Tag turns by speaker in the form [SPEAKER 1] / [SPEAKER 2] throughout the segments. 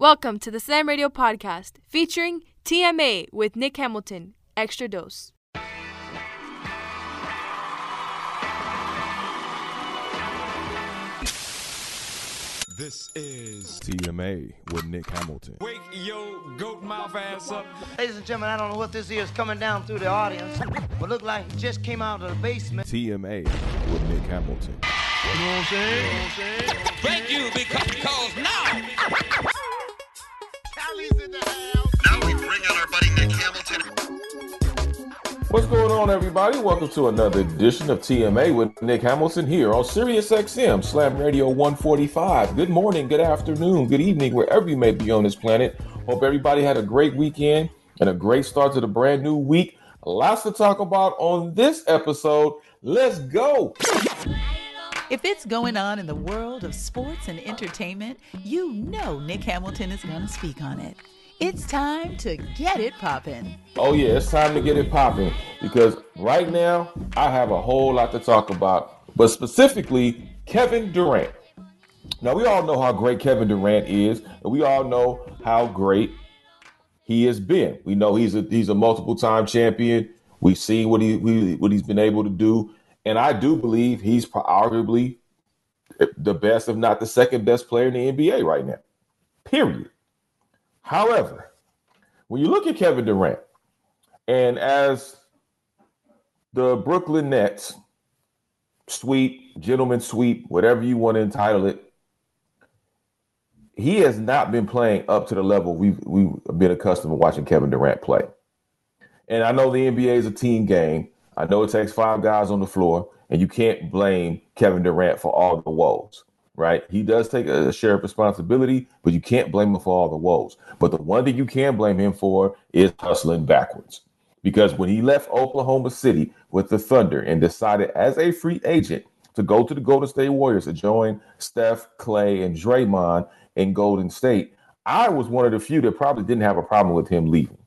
[SPEAKER 1] Welcome to the Slam Radio Podcast featuring TMA with Nick Hamilton. Extra dose.
[SPEAKER 2] This is
[SPEAKER 3] TMA with Nick Hamilton.
[SPEAKER 2] Wake Yo Goat Mouth Ass Up.
[SPEAKER 4] Ladies and gentlemen, I don't know what this is coming down through the audience, but look like it just came out of the basement.
[SPEAKER 3] TMA with Nick Hamilton. You know what I'm saying?
[SPEAKER 5] Thank you because now
[SPEAKER 6] Now we bring out our buddy Nick Hamilton.
[SPEAKER 3] What's going on, everybody? Welcome to another edition of TMA with Nick Hamilton here on SiriusXM Slam Radio 145. Good morning, good afternoon, good evening, wherever you may be on this planet. Hope everybody had a great weekend and a great start to the brand new week. Lots to talk about on this episode. Let's go.
[SPEAKER 7] If it's going on in the world of sports and entertainment, you know Nick Hamilton is going to speak on it. It's time to get it popping.
[SPEAKER 3] Oh yeah, it's time to get it popping because right now I have a whole lot to talk about, but specifically Kevin Durant. Now we all know how great Kevin Durant is, and we all know how great he has been. We know he's a he's a multiple time champion. We've seen what he we, what he's been able to do, and I do believe he's arguably the best, if not the second best player in the NBA right now. Period. However, when you look at Kevin Durant, and as the Brooklyn Nets sweep, gentleman sweep, whatever you want to entitle it, he has not been playing up to the level we've we've been accustomed to watching Kevin Durant play. And I know the NBA is a team game. I know it takes five guys on the floor, and you can't blame Kevin Durant for all the woes right? He does take a share of responsibility, but you can't blame him for all the woes. But the one thing you can blame him for is hustling backwards. Because when he left Oklahoma City with the Thunder and decided as a free agent to go to the Golden State Warriors to join Steph, Klay, and Draymond in Golden State, I was one of the few that probably didn't have a problem with him leaving.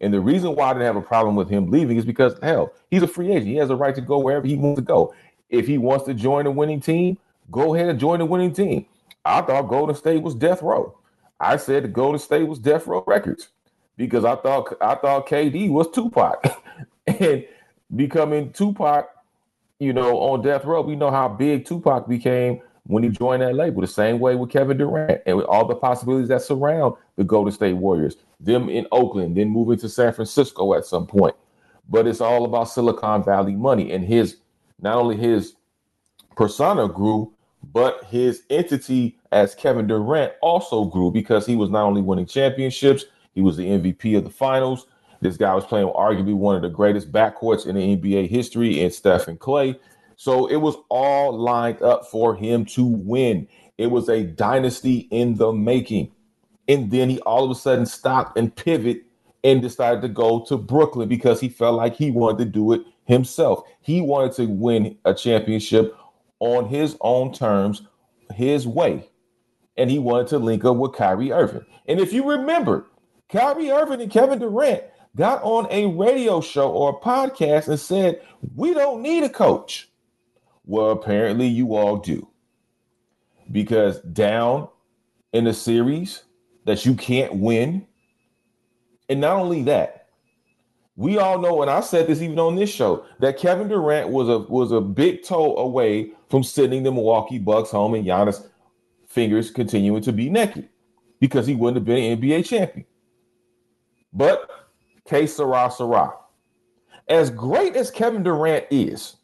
[SPEAKER 3] And the reason why I didn't have a problem with him leaving is because, hell, he's a free agent. He has a right to go wherever he wants to go. If he wants to join a winning team, go ahead and join the winning team. I thought Golden State was death row. I said the Golden State was death row records because I thought I thought KD was Tupac, and becoming Tupac, you know, on death row. We know how big Tupac became when he joined that label. The same way with Kevin Durant and with all the possibilities that surround the Golden State Warriors, them in Oakland, then moving to San Francisco at some point. But it's all about Silicon Valley money and his not only his persona grew, but his entity as Kevin Durant also grew because he was not only winning championships, he was the MVP of the finals. This guy was playing arguably one of the greatest backcourts in the NBA history in Steph and Klay. So it was all lined up for him to win. It was a dynasty in the making. And then he all of a sudden stopped and pivot and decided to go to Brooklyn because he felt like he wanted to do it himself. He wanted to win a championship on his own terms, his way. And he wanted to link up with Kyrie Irving. And if you remember, Kyrie Irving and Kevin Durant got on a radio show or a podcast and said, We don't need a coach. Well, apparently you all do. Because down in the series that you can't win. And not only that, we all know, and I said this even on this show, that Kevin Durant was a was a big toe away from sending the Milwaukee Bucks home and Giannis fingers continuing to be naked because he wouldn't have been an NBA champion. But K Sarah Sarah. As great as Kevin Durant is,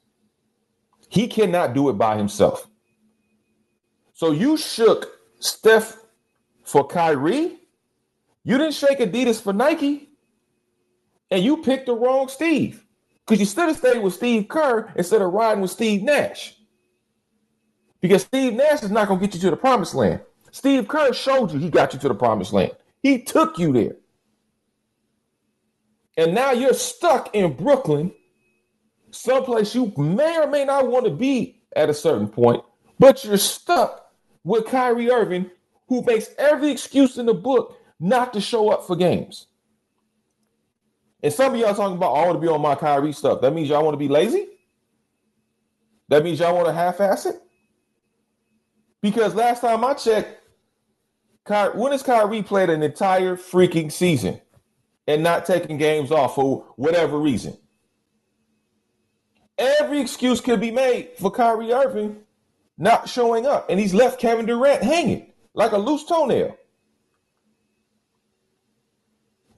[SPEAKER 3] he cannot do it by himself. So you shook Steph for Kyrie. You didn't shake Adidas for Nike and you picked the wrong Steve because you should have stayed with Steve Kerr instead of riding with Steve Nash. Because Steve Nash is not going to get you to the promised land. Steve Kerr showed you he got you to the promised land. He took you there. And now you're stuck in Brooklyn, someplace you may or may not want to be at a certain point, but you're stuck with Kyrie Irving, who makes every excuse in the book not to show up for games. And some of y'all talking about, I want to be on my Kyrie stuff. That means y'all want to be lazy? That means y'all want to half ass it? Because last time I checked, Ky- when has Kyrie played an entire freaking season and not taking games off for whatever reason? Every excuse could be made for Kyrie Irving not showing up, and he's left Kevin Durant hanging like a loose toenail.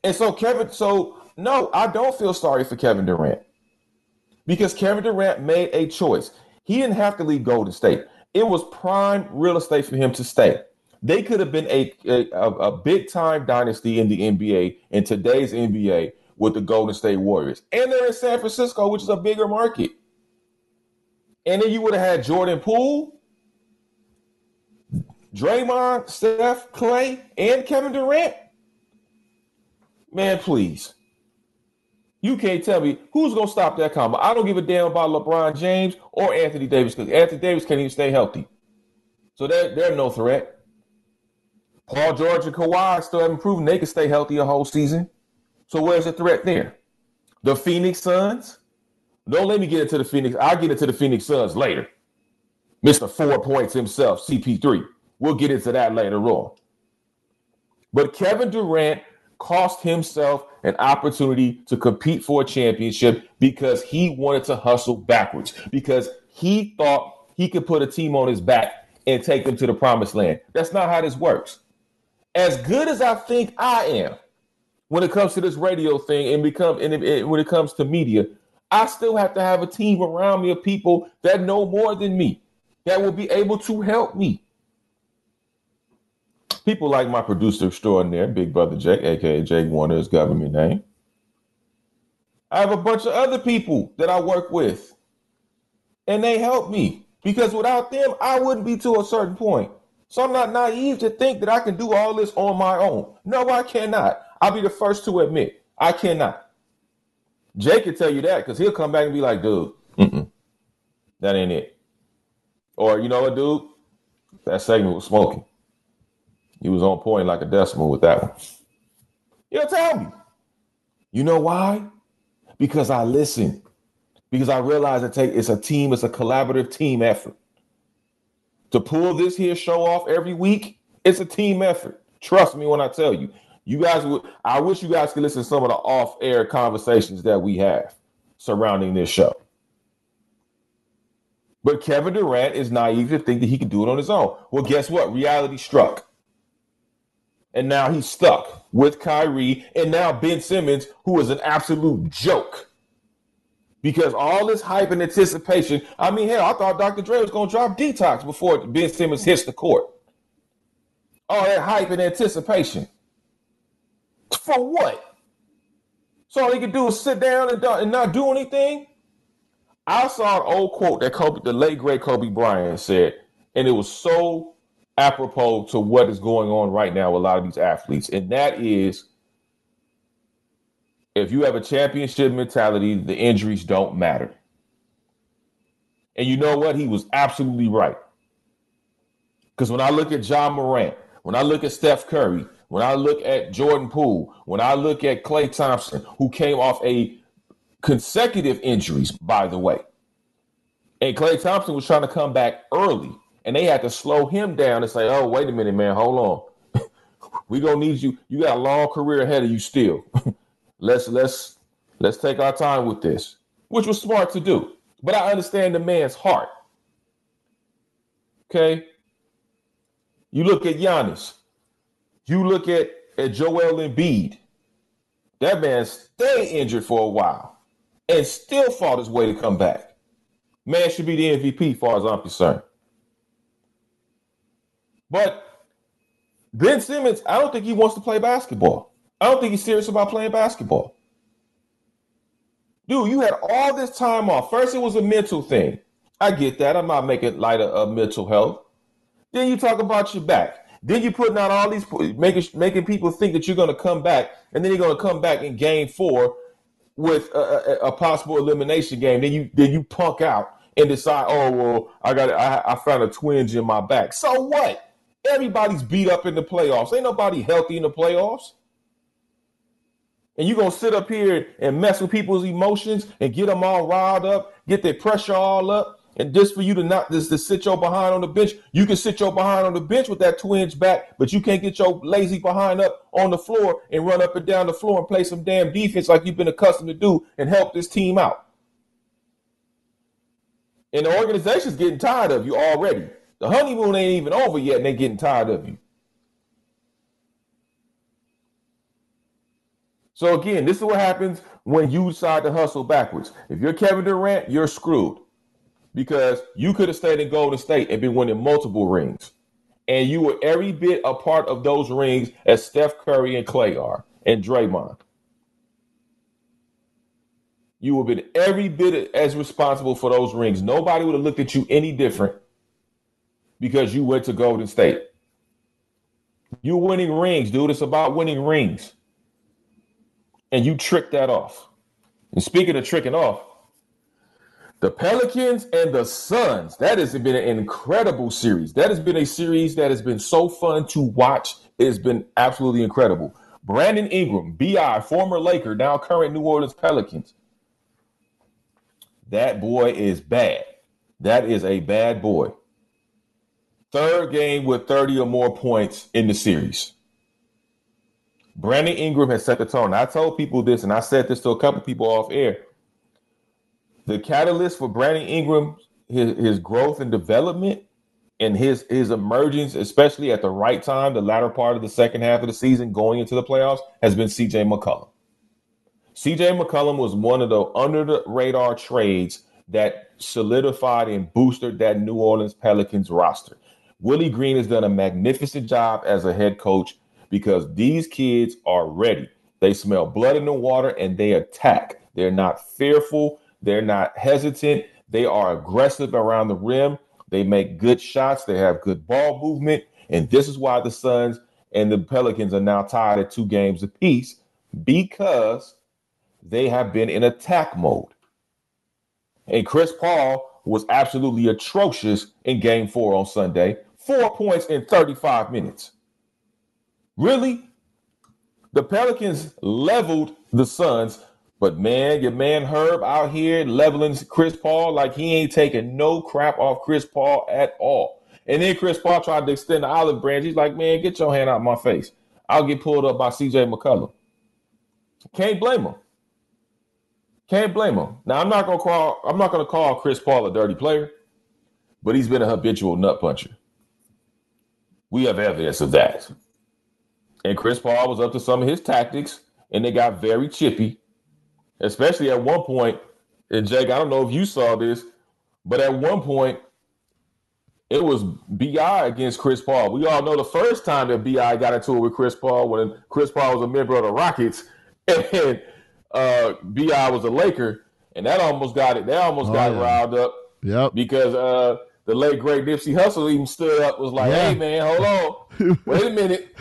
[SPEAKER 3] And so Kevin, so no, I don't feel sorry for Kevin Durant because Kevin Durant made a choice. He didn't have to leave Golden State. It was prime real estate for him to stay. They could have been a, a, a big time dynasty in the NBA in today's NBA with the Golden State Warriors. And they're in San Francisco, which is a bigger market. And then you would have had Jordan Poole, Draymond, Steph, Klay, and Kevin Durant. Man, please. You can't tell me who's going to stop that combo. I don't give a damn about LeBron James or Anthony Davis because Anthony Davis can't even stay healthy. So they're, they're no threat. Paul George and Kawhi still haven't proven they can stay healthy a whole season. So where's the threat there? The Phoenix Suns? Don't let me get into the Phoenix. I'll get into the Phoenix Suns later. Mr. Four Points himself, CP3. We'll get into that later on. But Kevin Durant cost himself an opportunity to compete for a championship because he wanted to hustle backwards, because he thought he could put a team on his back and take them to the promised land. That's not how this works. As good as I think I am when it comes to this radio thing and become and it, when it comes to media, I still have to have a team around me of people that know more than me, that will be able to help me. People like my producer extraordinaire, Big Brother Jake, aka Jake Warner, is government name. I have a bunch of other people that I work with, and they help me because without them, I wouldn't be to a certain point. So I'm not naive to think that I can do all this on my own. No, I cannot. I'll be the first to admit I cannot. Jake can tell you that because he'll come back and be like, dude, that ain't it. Or you know what, dude? That segment was smoking. He was on point like a decimal with that one. He'll tell me. You know why? Because I listen. Because I realize it take it's a team, it's a collaborative team effort. To pull this here show off every week, it's a team effort. Trust me when I tell you. You guys would I wish you guys could listen to some of the off-air conversations that we have surrounding this show. But Kevin Durant is naive to think that he can do it on his own. Well, guess what? Reality struck. And now he's stuck with Kyrie and now Ben Simmons, who is an absolute joke. Because all this hype and anticipation, I mean, hell, I thought Dr. Dre was going to drop detox before Ben Simmons hits the court. All that hype and anticipation. For what? So all he can do is sit down and, do- and not do anything? I saw an old quote that Kobe, the late great Kobe Bryant said, and it was so apropos to what is going on right now with a lot of these athletes, and that is if you have a championship mentality, the injuries don't matter. And you know what? He was absolutely right. Because when I look at Ja Morant, when I look at Steph Curry, when I look at Jordan Poole, when I look at Klay Thompson, who came off a consecutive injuries, by the way, and Klay Thompson was trying to come back early, and they had to slow him down and say, "Oh, wait a minute, man, hold on. we gonna need you. You got a long career ahead of you still. let's let's let's take our time with this," which was smart to do. But I understand the man's heart. Okay. You look at Giannis. You look at, at Joel Embiid. That man stayed injured for a while and still fought his way to come back. Man should be the MVP, far as I'm concerned. But Ben Simmons, I don't think he wants to play basketball. I don't think he's serious about playing basketball. Dude, you had all this time off. First, it was a mental thing. I get that. I'm not making light of, of mental health. Then you talk about your back. Then you putting out all these making making people think that you're going to come back, and then you're going to come back in game four with a, a, a, possible elimination game. Then you then you punk out and decide, oh well, I got I, I found a twinge in my back. So what? Everybody's beat up in the playoffs. Ain't nobody healthy in the playoffs. And you're gonna sit up here and mess with people's emotions and get them all riled up, get their pressure all up, And just for you to not just to sit your behind on the bench, you can sit your behind on the bench with that two inch back, but you can't get your lazy behind up on the floor and run up and down the floor and play some damn defense like you've been accustomed to do and help this team out. And the organization's getting tired of you already. The honeymoon ain't even over yet, and they're getting tired of you. So again, this is what happens when you decide to hustle backwards. If you're Kevin Durant, you're screwed because you could have stayed in Golden State and been winning multiple rings. And you were every bit a part of those rings as Steph Curry and Klay are and Draymond. You would have been every bit as responsible for those rings. Nobody would have looked at you any different because you went to Golden State. You're winning rings, dude. It's about winning rings. And you tricked that off. And speaking of tricking off, the Pelicans and the Suns, that has been an incredible series. That has been a series that has been so fun to watch. It has been absolutely incredible. Brandon Ingram, BI, former Laker, now current New Orleans Pelicans. That boy is bad. That is a bad boy. Third game with 30 or more points in the series. Brandon Ingram has set the tone. I told people this, and I said this to a couple people off air. The catalyst for Brandon Ingram, his, his growth and development, and his his emergence, especially at the right time, the latter part of the second half of the season, going into the playoffs, has been C.J. McCollum. C.J. McCollum was one of the under the radar trades that solidified and boosted that New Orleans Pelicans roster. Willie Green has done a magnificent job as a head coach because these kids are ready. They smell blood in the water and they attack. They're not fearful. They're not hesitant. They are aggressive around the rim. They make good shots. They have good ball movement. And this is why the Suns and the Pelicans are now tied at two games apiece because they have been in attack mode. And Chris Paul was absolutely atrocious in game four on Sunday. Four points in 35 minutes. Really? The Pelicans leveled the Suns, but man, your man Herb out here leveling Chris Paul like he ain't taking no crap off Chris Paul at all. And then Chris Paul tried to extend the olive branch. He's like, man, get your hand out my face. I'll get pulled up by CJ McCollum. Can't blame him. Can't blame him. Now I'm not gonna call I'm not gonna call Chris Paul a dirty player, but he's been a habitual nut puncher. We have evidence of that. And Chris Paul was up to some of his tactics, and they got very chippy, especially at one point. And Jake, I don't know if you saw this, but at one point, it was BI against Chris Paul. We all know the first time that BI got into it with Chris Paul when Chris Paul was a member of the Rockets and uh, BI was a Laker, and that almost got it. They almost
[SPEAKER 8] Oh,
[SPEAKER 3] got
[SPEAKER 8] yeah.
[SPEAKER 3] riled up
[SPEAKER 8] Yep.
[SPEAKER 3] because uh, the late great Nipsey Hussle even stood up, was like,
[SPEAKER 8] Yeah.
[SPEAKER 3] "Hey man, hold on, wait a minute."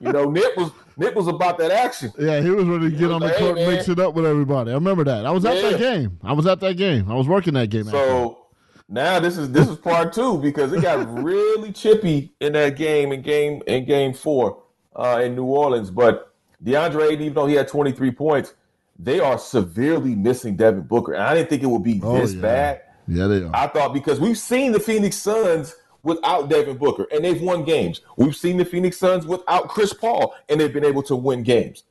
[SPEAKER 3] you know, Nip was Nip was about that action.
[SPEAKER 8] Yeah, he was ready to get on the
[SPEAKER 3] Hey,
[SPEAKER 8] court and mix it up with everybody. I remember that. I was at that game. I was at that game. I was working that game.
[SPEAKER 3] So now this is this is part two because it got really chippy in that game in game in game four uh, in New Orleans. But DeAndre, Ayton, even though he had 23 points, they are severely missing Devin Booker. And I didn't think it would be
[SPEAKER 8] Oh,
[SPEAKER 3] this
[SPEAKER 8] yeah.
[SPEAKER 3] bad.
[SPEAKER 8] Yeah, they are.
[SPEAKER 3] I thought because we've seen the Phoenix Suns without Devin Booker and they've won games. We've seen the Phoenix Suns without Chris Paul and they've been able to win games.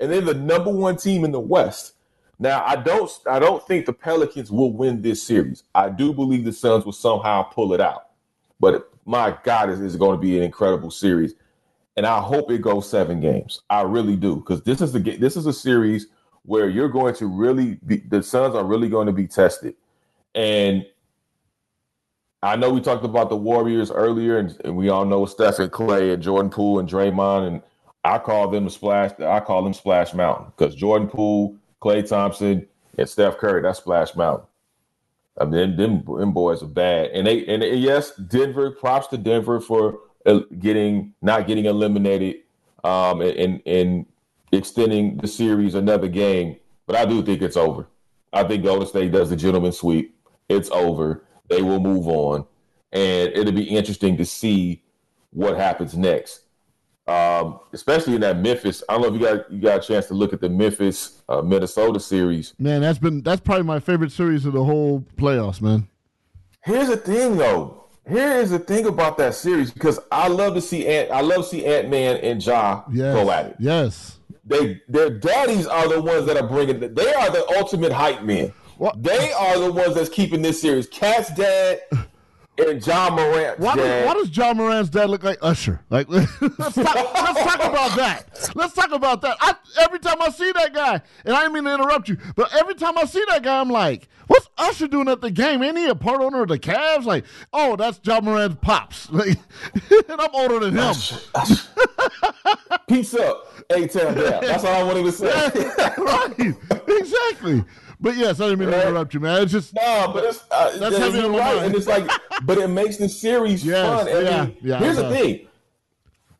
[SPEAKER 3] And they're the number one team in the West. Now, I don't I don't think the Pelicans will win this series. I do believe the Suns will somehow pull it out. But my God, is is going to be an incredible series. And I hope it goes seven games. I really do. Because this is the this is a series where you're going to really be the Suns are really going to be tested. And I know we talked about the Warriors earlier, and, and we all know Steph and Klay and Jordan Poole and Draymond, and I call them the splash. I call them Splash Mountain because Jordan Poole, Klay Thompson, and Steph Curry. That's Splash Mountain. I mean, them, them boys are bad, and they and yes, Denver. Props to Denver for getting not getting eliminated, um, and and extending the series another game. But I do think it's over. I think Golden State does the gentleman sweep. It's over. They will move on, and it'll be interesting to see what happens next. Um, especially in that Memphis. I don't know if you got you got a chance to look at the Memphis uh, Minnesota series.
[SPEAKER 8] man, that's been that's probably my favorite series of the whole playoffs, man.
[SPEAKER 3] Here's the thing, though. Here is the thing about that series because I love to see Ant. I love to see Ant Man and Ja
[SPEAKER 8] Yes.
[SPEAKER 3] go at it.
[SPEAKER 8] Yes.
[SPEAKER 3] They their daddies are the ones that are bringing. They are the ultimate hype men.
[SPEAKER 8] What-
[SPEAKER 3] They are the ones that's keeping this series. Cat's dad and Ja Morant's
[SPEAKER 8] Why does, why does Ja Morant's dad look like Usher? Like, let's talk, let's talk about that. Let's talk about that. I, every time I see that guy, and I didn't mean to interrupt you, but every time I see that guy, I'm like, what's Usher doing at the game? Ain't he a part owner of the Cavs? Like, oh, that's Ja Morant's pops. Like, and I'm older than him.
[SPEAKER 3] Peace up, A Town. That's all I wanted to say.
[SPEAKER 8] right. Exactly. But yes, I didn't mean to interrupt you, man. It's just,
[SPEAKER 3] No, but it's uh,
[SPEAKER 8] That's heavy on
[SPEAKER 3] right,
[SPEAKER 8] mind.
[SPEAKER 3] and it's like, but it makes the series
[SPEAKER 8] Yes,
[SPEAKER 3] fun. I
[SPEAKER 8] yeah,
[SPEAKER 3] mean,
[SPEAKER 8] yeah,
[SPEAKER 3] here's the thing: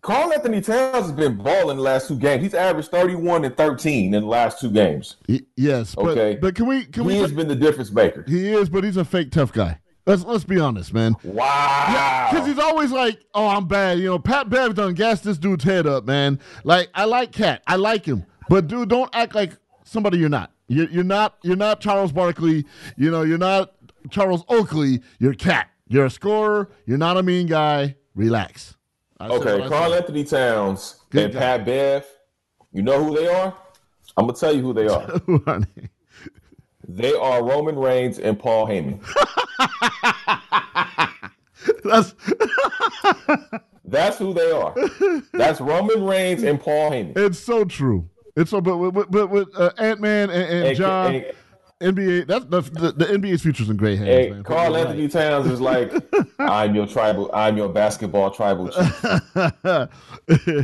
[SPEAKER 3] Karl-Anthony Towns has been balling the last two games. He's averaged 31 and 13 in the last two games.
[SPEAKER 8] y- yes. But,
[SPEAKER 3] Okay.
[SPEAKER 8] but can we, can
[SPEAKER 3] he
[SPEAKER 8] we,
[SPEAKER 3] has been the difference maker.
[SPEAKER 8] he is, but he's a fake tough guy. Let's, let's be honest, man.
[SPEAKER 3] Wow.
[SPEAKER 8] Because he's always like, oh, I'm bad. You know, Pat Bev done gassed this dude's head up, man. Like, I like Cat. I like him. But, dude, don't act like somebody you're not. You're, you're not You're not Charles Barkley. You know, you're not Charles Oakley. You're Cat. You're a scorer. You're not a mean guy. Relax. I
[SPEAKER 3] Okay, Carl. Anthony Towns
[SPEAKER 8] Good
[SPEAKER 3] and
[SPEAKER 8] guy.
[SPEAKER 3] Pat Bev. You know who they are? I'm gonna tell you who they are.
[SPEAKER 8] Honey.
[SPEAKER 3] they are Roman Reigns and Paul Heyman.
[SPEAKER 8] That's,
[SPEAKER 3] That's who they are. That's Roman Reigns and Paul Heyman.
[SPEAKER 8] it's so true. It's so, but, but, but with uh, Ant Man and, and,
[SPEAKER 3] And-
[SPEAKER 8] John,
[SPEAKER 3] and-
[SPEAKER 8] NBA, that's the, the, the NBA's future's in great hands,
[SPEAKER 3] Hey,
[SPEAKER 8] man.
[SPEAKER 3] Carl
[SPEAKER 8] You're
[SPEAKER 3] Anthony Towns is like, I'm your tribal, I'm your basketball tribal chief.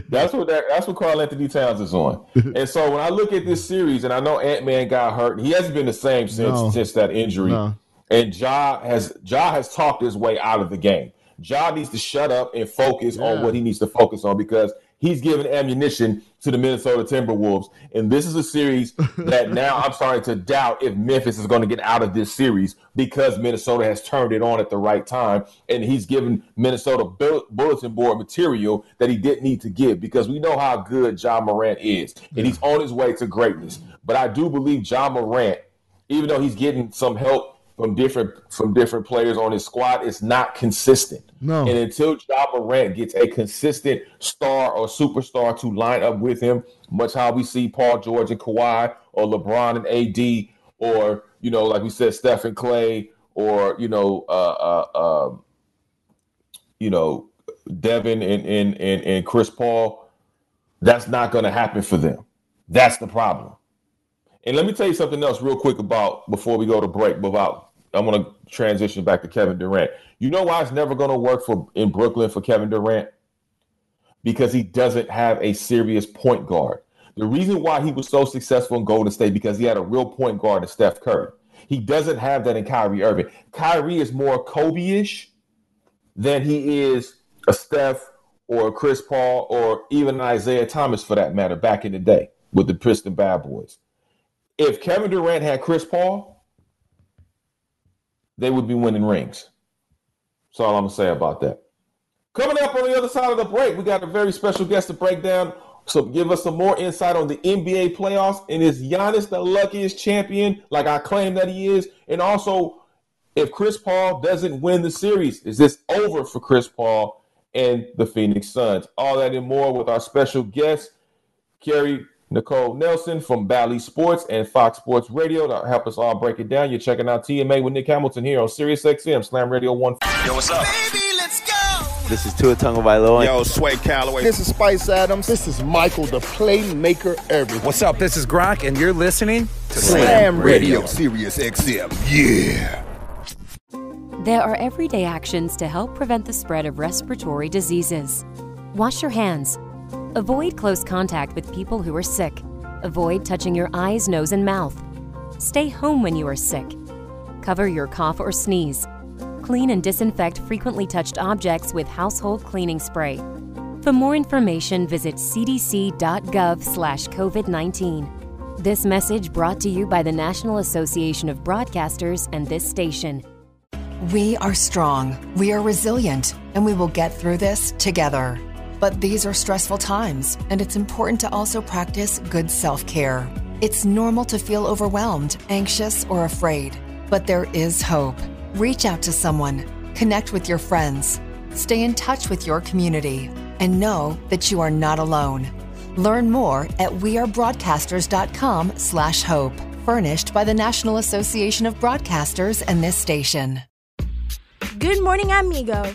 [SPEAKER 3] That's what that, that's what Karl-Anthony Towns is on. And so when I look at this series, and I know Ant Man got hurt, he hasn't been the same since
[SPEAKER 8] No.
[SPEAKER 3] since that injury.
[SPEAKER 8] No.
[SPEAKER 3] And Ja has Ja has talked his way out of the game. Ja needs to shut up and focus
[SPEAKER 8] Yeah.
[SPEAKER 3] on what he needs to focus on because he's giving ammunition to the Minnesota Timberwolves. And this is a series that now I'm starting to doubt if Memphis is going to get out of this series because Minnesota has turned it on at the right time. And he's given Minnesota bulletin board material that he didn't need to give because we know how good Ja Morant is. And he's on his way to greatness. But I do believe Ja Morant, even though he's getting some help from different from different players on his squad, it's not consistent.
[SPEAKER 8] No.
[SPEAKER 3] And until Ja Morant gets a consistent star or superstar to line up with him, much how we see Paul George and Kawhi or LeBron and AD, or you know, like we said, Stephen Klay, or you know, uh, uh, um, you know, Devin and and and, and Chris Paul, that's not going to happen for them. That's the problem. And let me tell you something else real quick about before we go to break. About I'm going to transition back to Kevin Durant. You know why it's never going to work for in Brooklyn for Kevin Durant? Because he doesn't have a serious point guard. The reason why he was so successful in Golden State because he had a real point guard in Steph Curry. He doesn't have that in Kyrie Irving. Kyrie is more Kobe-ish than he is a Steph or a Chris Paul or even Isaiah Thomas for that matter back in the day with the Pistons Bad Boys. If Kevin Durant had Chris Paul, they would be winning rings. That's all I'm gonna say about that. Coming up on the other side of the break, we got a very special guest to break down. So give us some more insight on the NBA playoffs. And is Giannis the luckiest champion, like I claim that he is? And also, if Chris Paul doesn't win the series, is this over for Chris Paul and the Phoenix Suns? All that and more with our special guest, Carrie Nicole Nelson from Bally Sports and Fox Sports Radio to help us all break it down. You're checking out TMA with Nick Hamilton here on Sirius XM Slam Radio 1.
[SPEAKER 6] Yo, what's up? Baby, let's go.
[SPEAKER 9] This is Tua Tagovailoa.
[SPEAKER 6] Yo, Sway Calloway.
[SPEAKER 10] This is Spice Adams. This is Michael, the playmaker everything.
[SPEAKER 2] What's up? This is Gronk, and you're listening to
[SPEAKER 10] Slam Radio, Sirius XM. Yeah.
[SPEAKER 11] There are everyday actions to help prevent the spread of respiratory diseases. Wash your hands. Avoid close contact with people who are sick. Avoid touching your eyes, nose, and mouth. Stay home when you are sick. Cover your cough or sneeze. Clean and disinfect frequently touched objects with household cleaning spray. For more information, visit cdc.gov/covid19. This message brought to you by the National Association of Broadcasters and this station.
[SPEAKER 12] We are strong, we are resilient, and we will get through this together. But these are stressful times, and it's important to also practice good self care. It's normal to feel overwhelmed, anxious, or afraid, but there is hope. Reach out to someone, connect with your friends, stay in touch with your community, and know that you are not alone. Learn more at wearebroadcasters.com slash hope, Furnished by the National Association of Broadcasters and this station.
[SPEAKER 13] Good morning, amigo.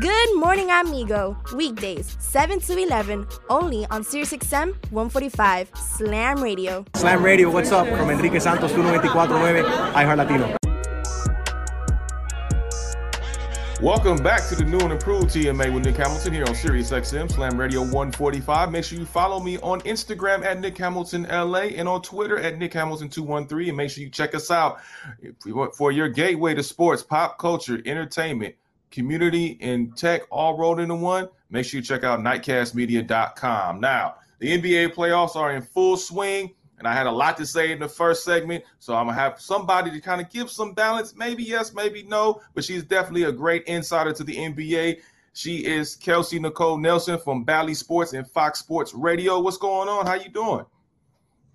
[SPEAKER 13] Good morning, amigo. Weekdays, 7 to 11, only on SiriusXM 145 Slam Radio.
[SPEAKER 14] Slam Radio, what's up? From Enrique Santos, 1949, iHeart Latino.
[SPEAKER 3] Welcome back to the new and improved TMA with Nick Hamilton here on Sirius XM Slam Radio 145. Make sure you follow me on Instagram at Nick Hamilton LA and on Twitter at Nick Hamilton 213. And make sure you check us out for your gateway to sports, pop culture, entertainment, community, and tech all rolled into one. Make sure you check out nightcastmedia.com. Now, the NBA playoffs are in full swing. And I had a lot to say in the first segment, so I'm gonna have somebody to kind of give some balance. Maybe yes, maybe no, but she's definitely a great insider to the NBA. She is Kelsey Nicole Nelson from Bally Sports and Fox Sports Radio. What's going on? How you doing?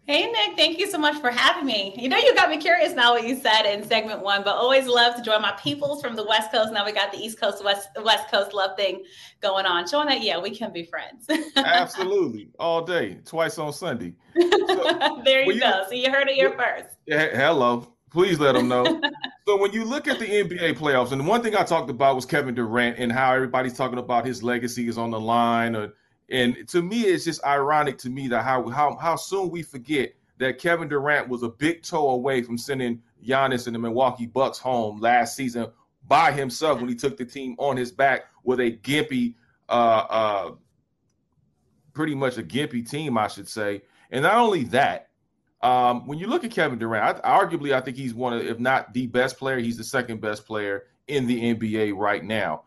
[SPEAKER 15] Hey, Nick, thank you so much for having me. You know, you got me curious now what you said in segment one, but always love to join my peoples from the West Coast. Now we got the East Coast, West, West Coast love thing going on, showing that, yeah, we can be friends.
[SPEAKER 3] Absolutely. All day, twice on Sunday.
[SPEAKER 15] there you
[SPEAKER 3] you-
[SPEAKER 15] go. So you heard it here first.
[SPEAKER 3] Yeah, hello. Please let them know. so when you look at the NBA playoffs, and the one thing I talked about was Kevin Durant and how everybody's talking about his legacy is on the line. Or, and to me, it's just ironic to me that how how how soon we forget that Kevin Durant was a big toe away from sending Giannis and the Milwaukee Bucks home last season by himself when he took the team on his back with a gimpy, uh, uh, pretty much a gimpy team, I should say. And not only that, um, when you look at Kevin Durant, I, arguably I think he's one of, if not the best player, he's the second best player in the NBA right now.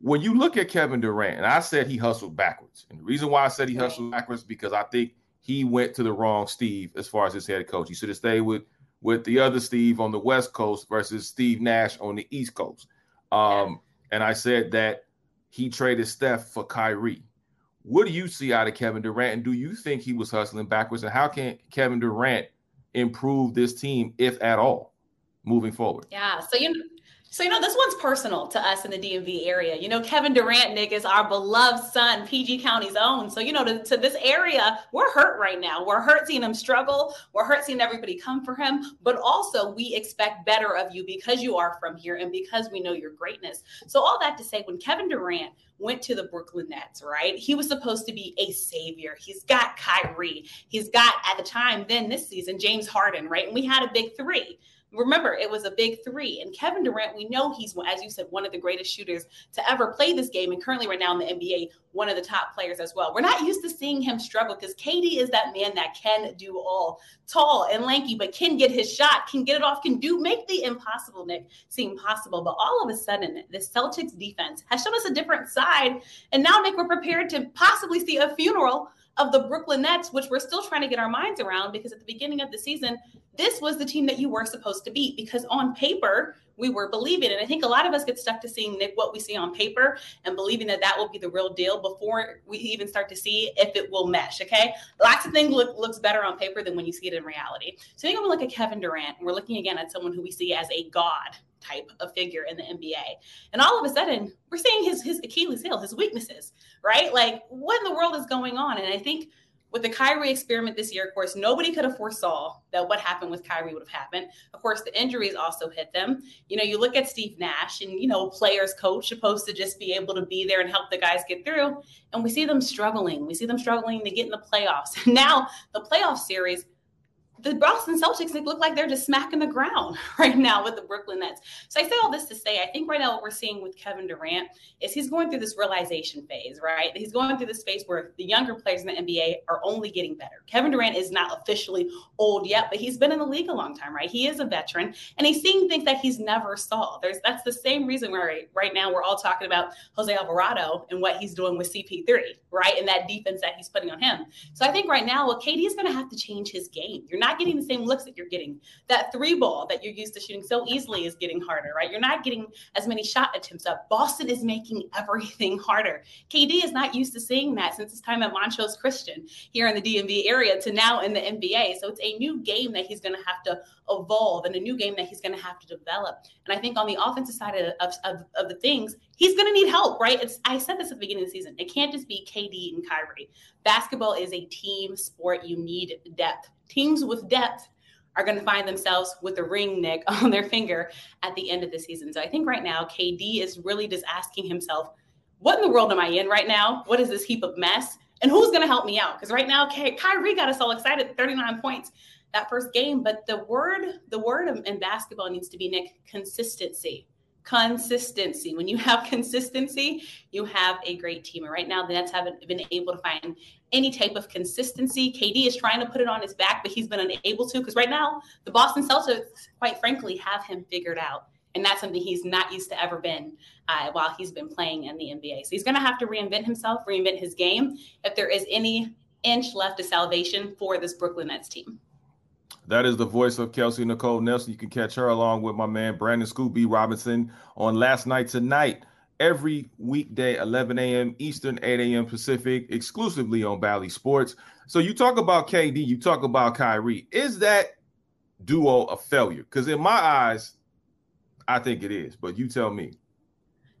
[SPEAKER 3] When you look at Kevin Durant, and I said he hustled backwards, and the reason why I said he hustled backwards because I think he went to the wrong Steve as far as his head coach. He should have stayed with with the other Steve on the West Coast versus Steve Nash on the East Coast. Um, and I said that he traded Steph for Kyrie. What do you see out of Kevin Durant? And do you think he was hustling backwards? And how can Kevin Durant improve this team, if at all, moving forward?
[SPEAKER 15] Yeah. So you so you know this one's personal to us in the DMV area. You know, Kevin Durant, Nick, is our beloved son, PG County's own. So you know, to, to this area, we're hurt right now. We're hurt seeing him struggle. We're hurt seeing everybody come for him. But also, we expect better of you because you are from here and because we know your greatness. So all that to say, when Kevin Durant went to the Brooklyn Nets, right? He was supposed to be a savior. He's got Kyrie. He's got at the time then this season James Harden, right? And we had a big three. Remember, it was a big three. And Kevin Durant, we know he's, as you said, one of the greatest shooters to ever play this game. And currently, right now in the NBA, one of the top players as well. We're not used to seeing him struggle because KD is that man that can do all tall and lanky, but can get his shot, can get it off, can do make the impossible, Nick, seem possible. But all of a sudden, the Celtics defense has shown us a different side. And now, Nick, we're prepared to possibly see a funeral of the Brooklyn Nets, which we're still trying to get our minds around because at the beginning of the season, this was the team that you were supposed to beat because on paper, we were believing. And I think a lot of us get stuck to seeing Nick what we see on paper and believing that that will be the real deal before we even start to see if it will mesh. Okay, lots of things look looks better on paper than when you see it in reality. So I think when we look at Kevin Durant, we're looking again at someone who we see as a god type of figure in the NBA. And all of a sudden, we're seeing his his Achilles heel, his weaknesses, right? Like what in the world is going on? And I think with the Kyrie experiment this year, of course, nobody could have foresaw that what happened with Kyrie would have happened. Of course, the injuries also hit them. You know, you look at Steve Nash and, you know, players coach supposed to just be able to be there and help the guys get through. And we see them struggling. We see them struggling to get in the playoffs. Now, the playoff series, the Boston Celtics look like they're just smacking the ground right now with the Brooklyn Nets. So I say all this to say, I think right now what we're seeing with Kevin Durant is he's going through this realization phase, right? He's going through this phase where the younger players in the NBA are only getting better. Kevin Durant is not officially old yet, but he's been in the league a long time, right? He is a veteran and he's seeing things that he's never saw. There's that's the same reason why right, right now we're all talking about Jose Alvarado and what he's doing with CP3, right? And that defense that he's putting on him. So I think right now, well, KD is going to have to change his game. You're not getting the same looks that you're getting. That three ball that you're used to shooting so easily is getting harder, right? You're not getting as many shot attempts up. Boston is making everything harder. KD is not used to seeing that since his time at Montrose Christian here in the DMV area to now in the NBA. So it's a new game that he's going to have to evolve and a new game that he's going to have to develop. And I think on the offensive side of, of, of the things, he's going to need help, right? It's I said this at the beginning of the season. It can't just be KD and Kyrie. Basketball is a team sport. You need depth. Teams with depth are going to find themselves with a ring, Nick, on their finger at the end of the season. So I think right now, KD is really just asking himself, what in the world am I in right now? What is this heap of mess? And who's going to help me out? Because right now, Ky- Kyrie got us all excited, 39 points that first game. But the word, the word in basketball needs to be Nick consistency. Consistency. When you have consistency, you have a great team. And right now, the Nets haven't been able to find any type of consistency. KD is trying to put it on his back, but he's been unable to because right now, the Boston Celtics, quite frankly, have him figured out. And that's something he's not used to ever been uh, while he's been playing in the NBA. So he's going to have to reinvent himself, reinvent his game if there is any inch left of salvation for this Brooklyn Nets team.
[SPEAKER 3] That is the voice of Kelsey Nicole Nelson. You can catch her along with my man Brandon Scoop B Robinson on Last Night Tonight every weekday, 11 a.m. Eastern, 8 a.m. Pacific, exclusively on Bally Sports. So you talk about KD, you talk about Kyrie. Is that duo a failure? Because in my eyes, I think it is. But you tell me.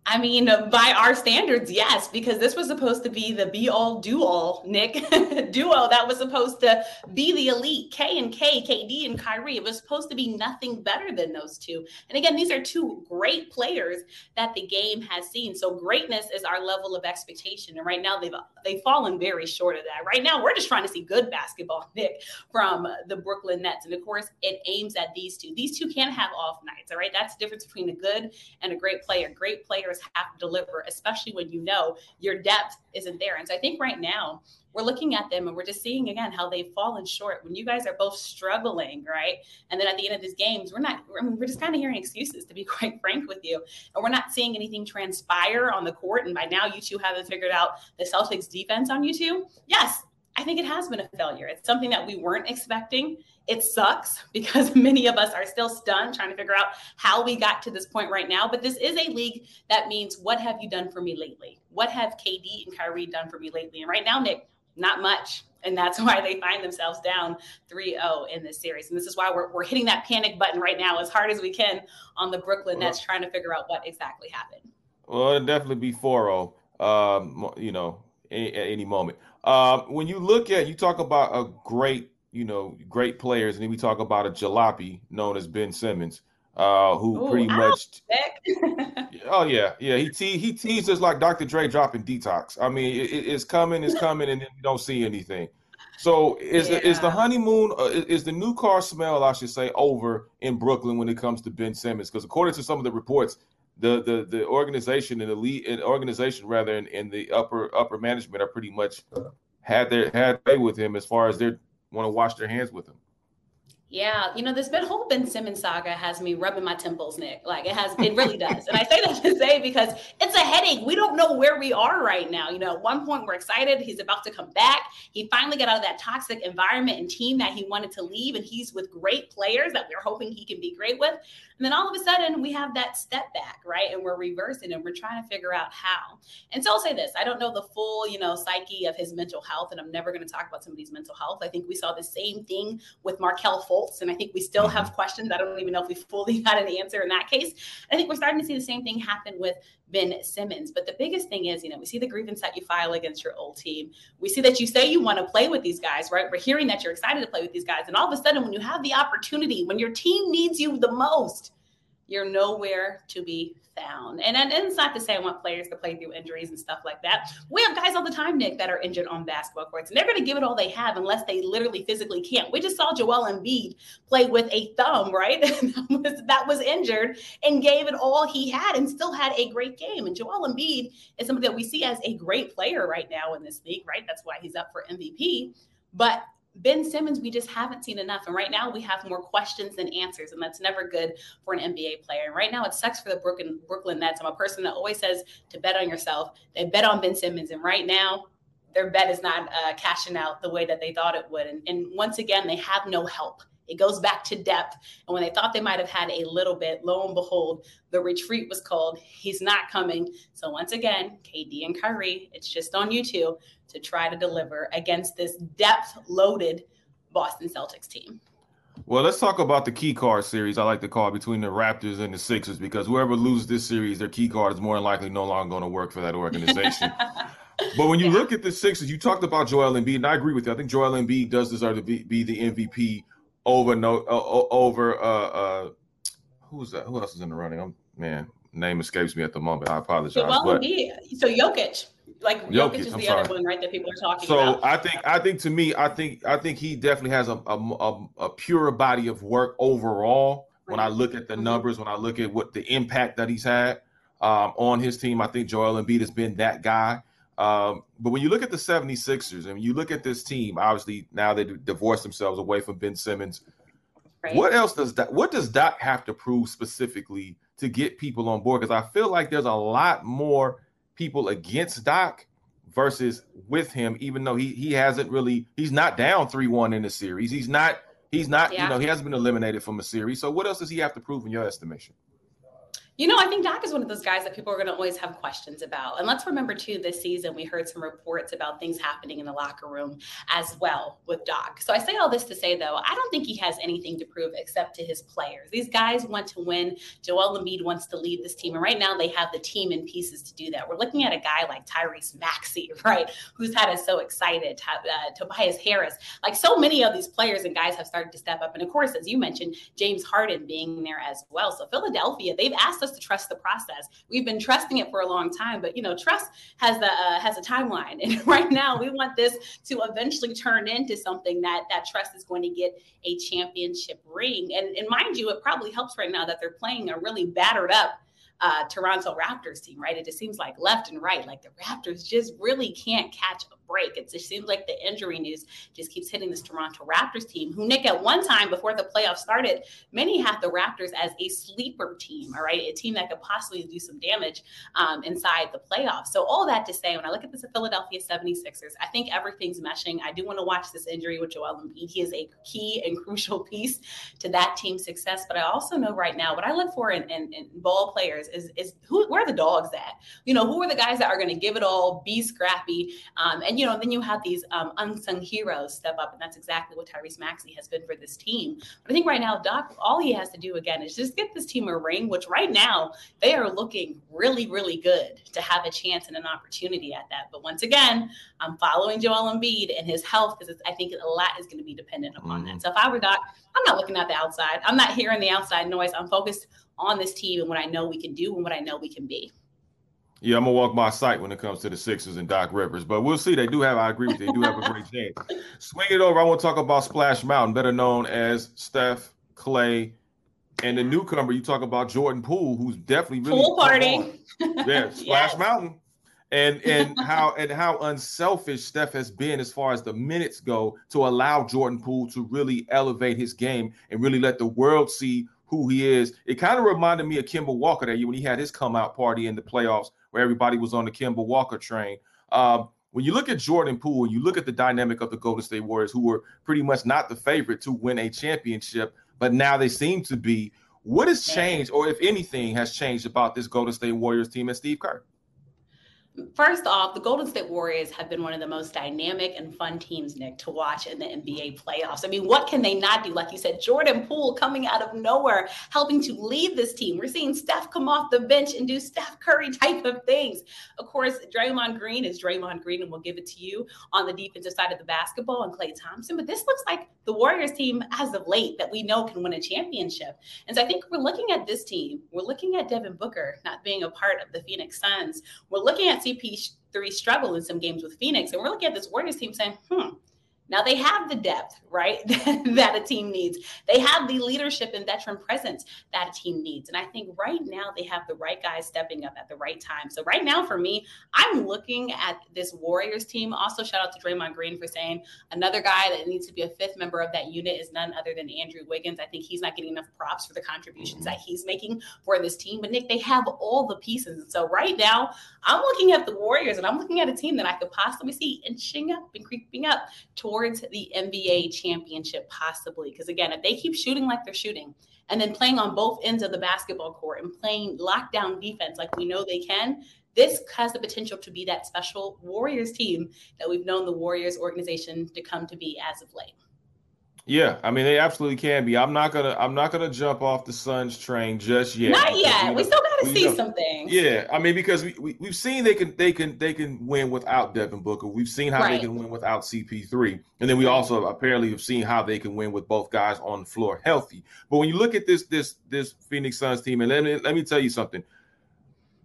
[SPEAKER 15] I mean, by our standards, yes, because this was supposed to be the be all do all, Nick duo that was supposed to be the elite K and K, KD and Kyrie. It was supposed to be nothing better than those two. And again, these are two great players that the game has seen. So greatness is our level of expectation. And right now they've they've fallen very short of that. Right now, we're just trying to see good basketball, Nick, from the Brooklyn Nets. And of course, it aims at these two. These two can have off nights. All right. That's the difference between a good and a great player. Great players have to deliver, especially when you know your depth isn't there. And so I think right now we're looking at them and we're just seeing again how they've fallen short when you guys are both struggling, right? And then at the end of these games, we're not, I mean, we're just kind of hearing excuses to be quite frank with you. And we're not seeing anything transpire on the court. And by now, you two haven't figured out the Celtics defense on you two. Yes, I think it has been a failure. It's something that we weren't expecting. It sucks because many of us are still stunned trying to figure out how we got to this point right now. But this is a league that means, what have you done for me lately? What have KD and Kyrie done for me lately? And right now, Nick, not much. And that's why they find themselves down 3 0 in this series. And this is why we're, we're hitting that panic button right now as hard as we can on the Brooklyn Nets, trying to figure out what exactly happened.
[SPEAKER 3] Well, it'll definitely be 4 0, um, you know, at any moment. Uh, when you look at, you talk about a great, you know, great players, and then we talk about a jalopy known as Ben Simmons, uh, who Ooh, pretty much. oh yeah, yeah. He te- he teases like Dr. Dre dropping detox. I mean, it, it's coming, it's coming, and then you don't see anything. So is yeah. the is the honeymoon uh, is the new car smell, I should say, over in Brooklyn when it comes to Ben Simmons? Because according to some of the reports, the the the organization and the lead organization rather and, in the upper upper management are pretty much had their had way with him as far as they want to wash their hands with him.
[SPEAKER 15] Yeah, you know, this whole Ben Simmons saga has me rubbing my temples, Nick. Like it has, it really does. And I say that to say because it's a headache. We don't know where we are right now. You know, at one point we're excited he's about to come back. He finally got out of that toxic environment and team that he wanted to leave, and he's with great players that we're hoping he can be great with. And then all of a sudden we have that step back, right? And we're reversing and we're trying to figure out how. And so I'll say this: I don't know the full, you know, psyche of his mental health, and I'm never going to talk about somebody's mental health. I think we saw the same thing with Markelle Fultz. And I think we still have mm-hmm. questions. I don't even know if we fully got an answer in that case. I think we're starting to see the same thing happen with Ben Simmons. But the biggest thing is, you know, we see the grievance that you file against your old team. We see that you say you want to play with these guys, right? We're hearing that you're excited to play with these guys. And all of a sudden, when you have the opportunity, when your team needs you the most, you're nowhere to be found. And, and it's not to say I want players to play through injuries and stuff like that. We have guys all the time, Nick, that are injured on basketball courts, and they're going to give it all they have unless they literally physically can't. We just saw Joel Embiid play with a thumb, right? that, was, injured and gave it all he had and still had a great game. And Joel Embiid is somebody that we see as a great player right now in this league, right? That's why he's up for MVP. But Ben Simmons, we just haven't seen enough. And right now we have more questions than answers. And that's never good for an NBA player. And right now it sucks for the Brooklyn, Brooklyn Nets. I'm a person that always says to bet on yourself. They bet on Ben Simmons. And right now their bet is not uh, cashing out the way that they thought it would. And, and once again, they have no help. It goes back to depth. And when they thought they might have had a little bit, lo and behold, the retreat was called. He's not coming. So once again, KD and Kyrie, it's just on you two to try to deliver against this depth loaded Boston Celtics team.
[SPEAKER 3] Well, let's talk about the key card series. I like to call between the Raptors and the Sixers because whoever loses this series, their key card is more than likely no longer going to work for that organization. but when you yeah. look at the Sixers, you talked about Joel Embiid, and I agree with you. I think Joel Embiid does deserve to be, be the MVP over no uh, over uh uh who's that? Who else is in the running? I'm man, name escapes me at the moment. I apologize.
[SPEAKER 15] But, so Jokic. Like Jokic, Jokic is I'm the sorry. other one, right? That people are talking
[SPEAKER 3] so
[SPEAKER 15] about. So
[SPEAKER 3] I think, I think to me, I think, I think he definitely has a a, a, a pure body of work overall. Right. When I look at the mm-hmm. numbers, when I look at what the impact that he's had um, on his team, I think Joel Embiid has been that guy. Um, but when you look at the 76ers and you look at this team, obviously now they divorced themselves away from Ben Simmons. Right. What else does that what does Doc have to prove specifically to get people on board? Because I feel like there's a lot more people against Doc versus with him, even though he he hasn't really he's not down 3-1 in the series. He's not he's not, yeah. you know, he hasn't been eliminated from a series. So what else does he have to prove in your estimation?
[SPEAKER 15] You know, I think Doc is one of those guys that people are going to always have questions about. And let's remember, too, this season we heard some reports about things happening in the locker room as well with Doc. So I say all this to say, though, I don't think he has anything to prove except to his players. These guys want to win. Joel Embiid wants to lead this team. And right now they have the team in pieces to do that. We're looking at a guy like Tyrese Maxey, right, who's had us so excited. Uh, Tobias Harris. Like so many of these players and guys have started to step up. And of course, as you mentioned, James Harden being there as well. So Philadelphia, they've asked us to trust the process. We've been trusting it for a long time, but you know, trust has the uh, has a timeline, and right now we want this to eventually turn into something that that trust is going to get a championship ring. And and mind you, it probably helps right now that they're playing a really battered up uh, Toronto Raptors team, right? It just seems like left and right, like the Raptors just really can't catch a break. It just seems like the injury news just keeps hitting this Toronto Raptors team, who Nick at one time before the playoffs started, many had the Raptors as a sleeper team, all right, a team that could possibly do some damage um, inside the playoffs. So all that to say, when I look at this Philadelphia 76ers, I think everything's meshing. I do want to watch this injury with Joel Embiid. He is a key and crucial piece to that team's success. But I also know right now what I look for in, in, in ball players is is who where are the dogs at? You know, who are the guys that are going to give it all, be scrappy, um, and you know, then you have these um, unsung heroes step up, and that's exactly what Tyrese Maxey has been for this team. But I think right now, Doc, all he has to do again is just get this team a ring, which right now they are looking really, really good to have a chance and an opportunity at that. But once again, I'm following Joel Embiid and his health because I think a lot is going to be dependent upon mm-hmm. that. So if I were Doc, I'm not looking at the outside. I'm not hearing the outside noise. I'm focused on this team and what I know we can do and what I know we can be.
[SPEAKER 3] Yeah, I'm gonna walk my site when it comes to the Sixers and Doc Rivers, but we'll see. They do have, I agree with you, they do have a great chance. Swing it over. I want to talk about Splash Mountain, better known as Steph, Klay, and the newcomer. You talk about Jordan Poole, who's definitely really
[SPEAKER 15] pool party.
[SPEAKER 3] Yeah, Splash yes. Mountain, and and how and how unselfish Steph has been as far as the minutes go to allow Jordan Poole to really elevate his game and really let the world see who he is. It kind of reminded me of Kemba Walker that year when he had his come out party in the playoffs where everybody was on the Kemba Walker train. Um, when you look at Jordan Poole, and you look at the dynamic of the Golden State Warriors, who were pretty much not the favorite to win a championship, but now they seem to be. What has changed, or if anything has changed about this Golden State Warriors team and Steve Kerr?
[SPEAKER 15] First off, the Golden State Warriors have been one of the most dynamic and fun teams, Nick, to watch in the NBA playoffs. I mean, what can they not do? Like you said, Jordan Poole coming out of nowhere, helping to lead this team. We're seeing Steph come off the bench and do Steph Curry type of things. Of course, Draymond Green is Draymond Green, and we'll give it to you on the defensive side of the basketball and Klay Thompson. But this looks like the Warriors team as of late that we know can win a championship. And so I think we're looking at this team. We're looking at Devin Booker not being a part of the Phoenix Suns. We're looking at CP3 struggle in some games with Phoenix. And we're looking at this Warriors team saying, hmm, now they have the depth, right, that a team needs. They have the leadership and veteran presence that a team needs. And I think right now they have the right guys stepping up at the right time. So right now for me, I'm looking at this Warriors team. Also, shout out to Draymond Green for saying another guy that needs to be a fifth member of that unit is none other than Andrew Wiggins. I think he's not getting enough props for the contributions that he's making for this team. But Nick, they have all the pieces. So right now, I'm looking at the Warriors and I'm looking at a team that I could possibly see inching up and creeping up towards towards the NBA championship, possibly. Because again, if they keep shooting like they're shooting and then playing on both ends of the basketball court and playing lockdown defense like we know they can, this has the potential to be that special Warriors team that we've known the Warriors organization to come to be as of late.
[SPEAKER 3] Yeah, I mean they absolutely can be. I'm not gonna I'm not gonna jump off the Suns train just yet.
[SPEAKER 15] Not yet. We, we still gotta see know, some things.
[SPEAKER 3] Yeah, I mean because we, we we've seen they can they can they can win without Devin Booker. We've seen how right. they can win without CP3, and then we also apparently have seen how they can win with both guys on the floor healthy. But when you look at this this this Phoenix Suns team, and let me let me tell you something.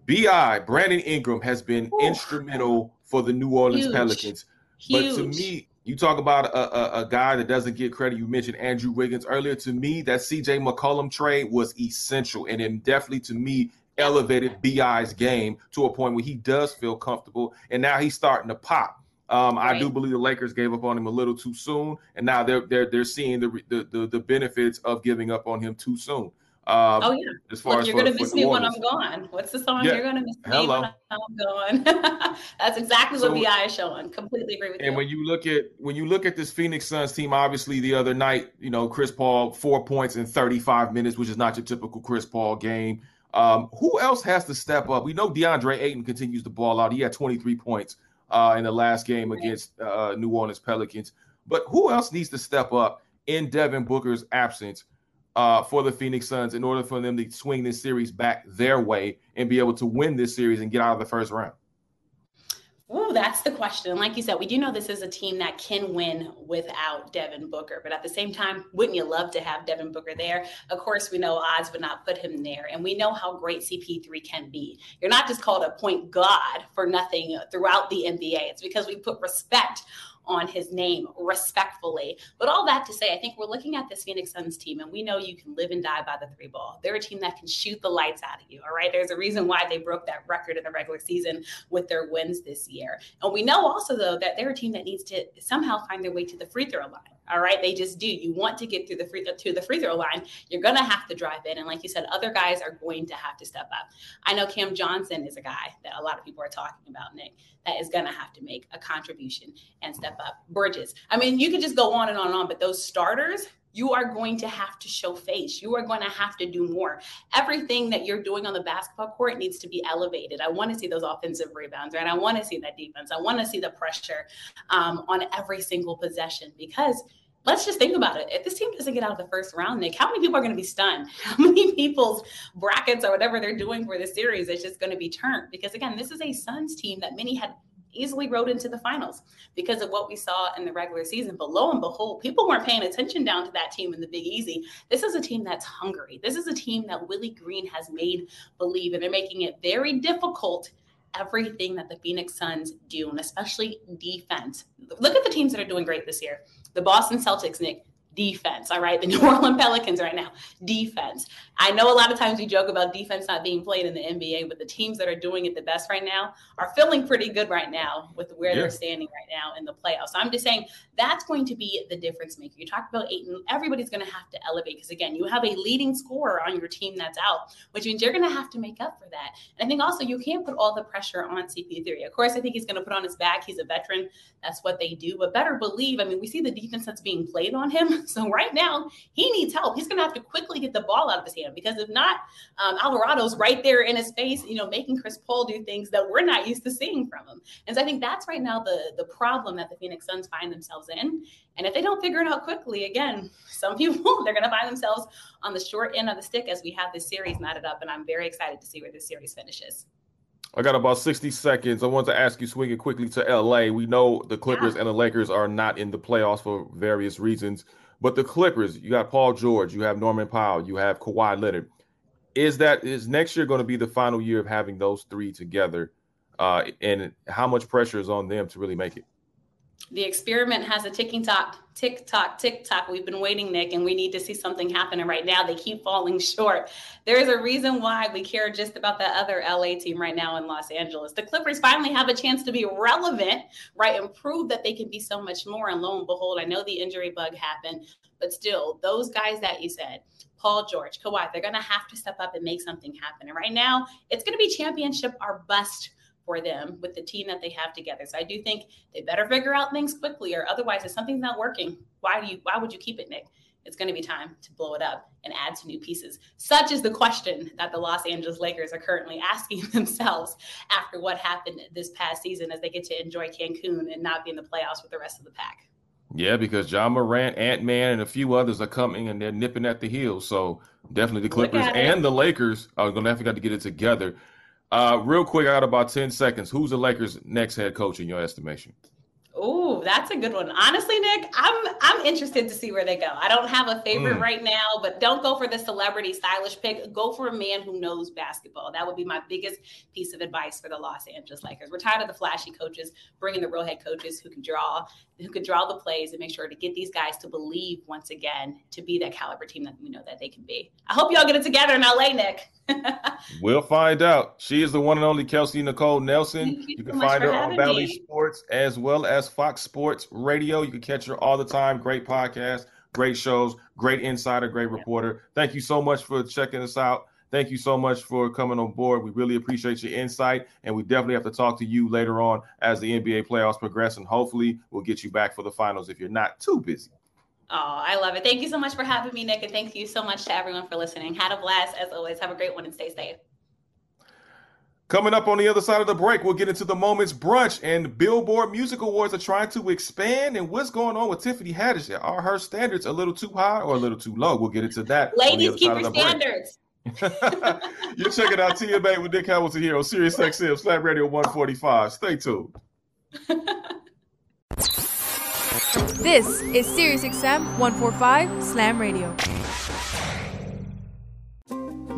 [SPEAKER 3] BI Brandon Ingram has been Ooh. instrumental for the New Orleans Huge. Pelicans. Huge. But to me, you talk about a, a, a, guy that doesn't get credit. You mentioned Andrew Wiggins earlier. To me, that CJ McCollum trade was essential, and it definitely to me elevated BI's game to a point where he does feel comfortable, and now he's starting to pop. Um, right. I do believe the Lakers gave up on him a little too soon, and now they're they're they're seeing the the the, the benefits of giving up on him too soon.
[SPEAKER 15] Um, oh yeah. As far Look, as you're gonna miss me when I'm gone. What's the song? Yeah. You're gonna miss Hello. me when I'm gone. That's exactly so, what Bi is showing. Completely agree with
[SPEAKER 3] and
[SPEAKER 15] you.
[SPEAKER 3] And when you look at when you look at this Phoenix Suns team, obviously the other night, you know, Chris Paul four points in 35 minutes, which is not your typical Chris Paul game. Um, who else has to step up? We know DeAndre Ayton continues to ball out. He had 23 points uh, in the last game against uh, New Orleans Pelicans. But who else needs to step up in Devin Booker's absence uh, for the Phoenix Suns in order for them to swing this series back their way and be able to win this series and get out of the first round?
[SPEAKER 15] Oh, that's the question. Like you said, we do know this is a team that can win without Devin Booker. But at the same time, wouldn't you love to have Devin Booker there? Of course, we know odds would not put him there. And we know how great CP3 can be. You're not just called a point god for nothing throughout the NBA. It's because we put respect on his name respectfully. But all that to say, I think we're looking at this Phoenix Suns team, and we know you can live and die by the three ball. They're a team that can shoot the lights out of you. All right. There's a reason why they broke that record in the regular season with their wins this year. And we know also, though, that they're a team that needs to somehow find their way to the free throw line. All right, they just do. You want to get through the free to the free throw line. You're gonna have to drive in, and like you said, other guys are going to have to step up. I know Cam Johnson is a guy that a lot of people are talking about, Nick, that is gonna have to make a contribution and step up. Bridges. I mean, you could just go on and on and on, but those starters, you are going to have to show face. You are going to have to do more. Everything that you're doing on the basketball court needs to be elevated. I want to see those offensive rebounds, right? I want to see that defense. I want to see the pressure um, on every single possession because – let's just think about it. If this team doesn't get out of the first round, Nick, how many people are going to be stunned? How many people's brackets or whatever they're doing for the series is just going to be turned? Because again, this is a Suns team that many had easily rode into the finals because of what we saw in the regular season. But lo and behold, people weren't paying attention down to that team in the Big Easy. This is a team that's hungry. This is a team that Willie Green has made believe, and they're making it very difficult everything that the Phoenix Suns do, and especially defense. Look at the teams that are doing great this year the Boston Celtics, Nick, defense. All right. The New Orleans Pelicans right now, defense. I know a lot of times we joke about defense not being played in the NBA, but the teams that are doing it the best right now are feeling pretty good right now with where yeah. they're standing right now in the playoffs. So I'm just saying that's going to be the difference maker. You talk about Ayton, everybody's going to have to elevate because, again, you have a leading scorer on your team that's out, which means you're going to have to make up for that. And I think also you can't put all the pressure on CP3. Of course, I think he's going to put on his back. He's a veteran. That's what they do. But better believe, I mean, we see the defense that's being played on him so right now, he needs help. He's going to have to quickly get the ball out of his hand because if not, um, Alvarado's right there in his face, you know, making Chris Paul do things that we're not used to seeing from him. And so I think that's right now the the problem that the Phoenix Suns find themselves in. And if they don't figure it out quickly, again, some people they're going to find themselves on the short end of the stick as we have this series knotted up. And I'm very excited to see where this series finishes.
[SPEAKER 3] I got about 60 seconds. I want to ask you, swinging quickly to LA. We know the Clippers yeah. and the Lakers are not in the playoffs for various reasons, but the Clippers, you got Paul George, you have Norman Powell, you have Kawhi Leonard. Is that is next year going to be the final year of having those three together? Uh, and how much pressure is on them to really make it?
[SPEAKER 15] The experiment has a ticking tock, tick tock, tick tock. We've been waiting, Nick, and we need to see something happen. And right now, they keep falling short. There's a reason why we care just about that other LA team right now in Los Angeles. The Clippers finally have a chance to be relevant, right, and prove that they can be so much more. And lo and behold, I know the injury bug happened, but still, those guys that you said, Paul George, Kawhi, they're going to have to step up and make something happen. And right now, it's going to be championship or bust for them with the team that they have together. So I do think they better figure out things quickly, or otherwise, if something's not working, why do you? Why would you keep it, Nick? It's going to be time to blow it up and add some new pieces. Such is the question that the Los Angeles Lakers are currently asking themselves after what happened this past season as they get to enjoy Cancun and not be in the playoffs with the rest of the pack.
[SPEAKER 3] Yeah, because Ja Morant, Ant Man, and a few others are coming and they're nipping at the heels. So definitely the Clippers and the Lakers are going to have to get it together. Uh, real quick, I got about 10 seconds. Who's the Lakers' next head coach in your estimation?
[SPEAKER 15] Oh, that's a good one. Honestly, Nick, I'm I'm interested to see where they go. I don't have a favorite mm. right now, but don't go for the celebrity stylish pick. Go for a man who knows basketball. That would be my biggest piece of advice for the Los Angeles Lakers. We're tired of the flashy coaches, bringing the real head coaches who can draw, who can draw the plays and make sure to get these guys to believe once again to be that caliber team that we know that they can be. I hope y'all get it together in LA, Nick.
[SPEAKER 3] we'll find out. She is the one and only Kelsey Nicole Nelson. You, you can so find her on Bally Sports as well as Fox Sports Radio. You can catch her all the time. Great podcast, great shows, great insider, great reporter. Thank you so much for checking us out. Thank you so much for coming on board. We really appreciate your insight, and we definitely have to talk to you later on as the NBA playoffs progress, and hopefully we'll get you back for the finals if you're not too busy.
[SPEAKER 15] Oh, I love it. Thank you so much for having me, Nick, and thank you so much to everyone for listening. Had a blast as always. Have a great one and stay safe.
[SPEAKER 3] Coming up on the other side of the break, we'll get into the Moments Brunch and Billboard Music Awards are trying to expand. And what's going on with Tiffany Haddish? Are her standards a little too high or a little too low? We'll get into that.
[SPEAKER 15] Ladies, keep your standards.
[SPEAKER 3] You're checking out TMA with Nick Hamilton here on Sirius XM Slam Radio 145. Stay tuned.
[SPEAKER 1] this is Sirius XM 145 Slam Radio.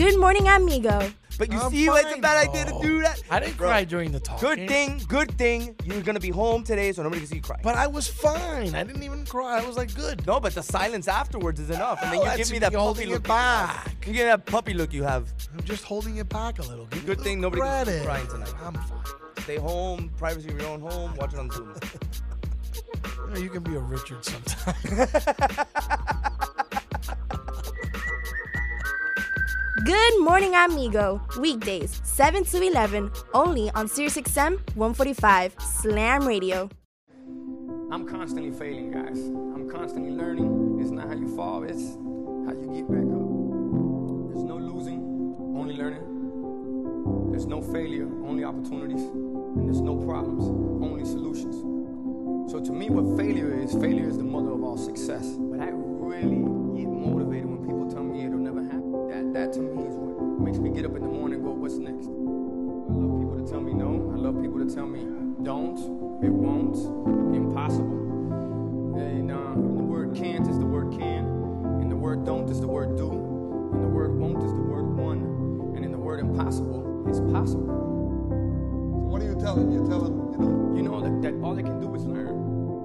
[SPEAKER 13] Good morning, amigo.
[SPEAKER 16] But you I'm see why it's a bad idea to do that?
[SPEAKER 17] I didn't Bro, cry during the talk.
[SPEAKER 16] Good thing, good thing you're gonna be home today so nobody can see you cry.
[SPEAKER 17] But I was fine. I didn't even cry. I was like good.
[SPEAKER 16] No, but the silence afterwards is enough. And then you give me that
[SPEAKER 17] puppy
[SPEAKER 16] look.
[SPEAKER 17] back.
[SPEAKER 16] You get that puppy look you have.
[SPEAKER 17] I'm just holding it back a little. Give
[SPEAKER 16] good thing nobody
[SPEAKER 17] credit.
[SPEAKER 16] can see you crying tonight.
[SPEAKER 17] I'm fine.
[SPEAKER 16] Stay home, privacy of your own home, watch it on Zoom.
[SPEAKER 17] you, know, you can be a Richard sometime.
[SPEAKER 13] Good morning, amigo. Weekdays, 7 to 11, only on SiriusXM 145 Slam Radio.
[SPEAKER 18] I'm constantly failing, guys. I'm constantly learning. It's not how you fall, it's how you get back up. There's no losing, only learning. There's no failure, only opportunities. And there's no problems, only solutions. So to me, what failure is, failure is the mother of all success. But I really get motivated That, to me is what makes me get up in the morning and go, what's next? I love people to tell me no. I love people to tell me don't, it won't, impossible. And uh, the word can't is the word can, and the word don't is the word do, and the word won't is the word one, and in the word impossible is possible. So what are you telling? You tell them, you know, you know that, that all they can do is learn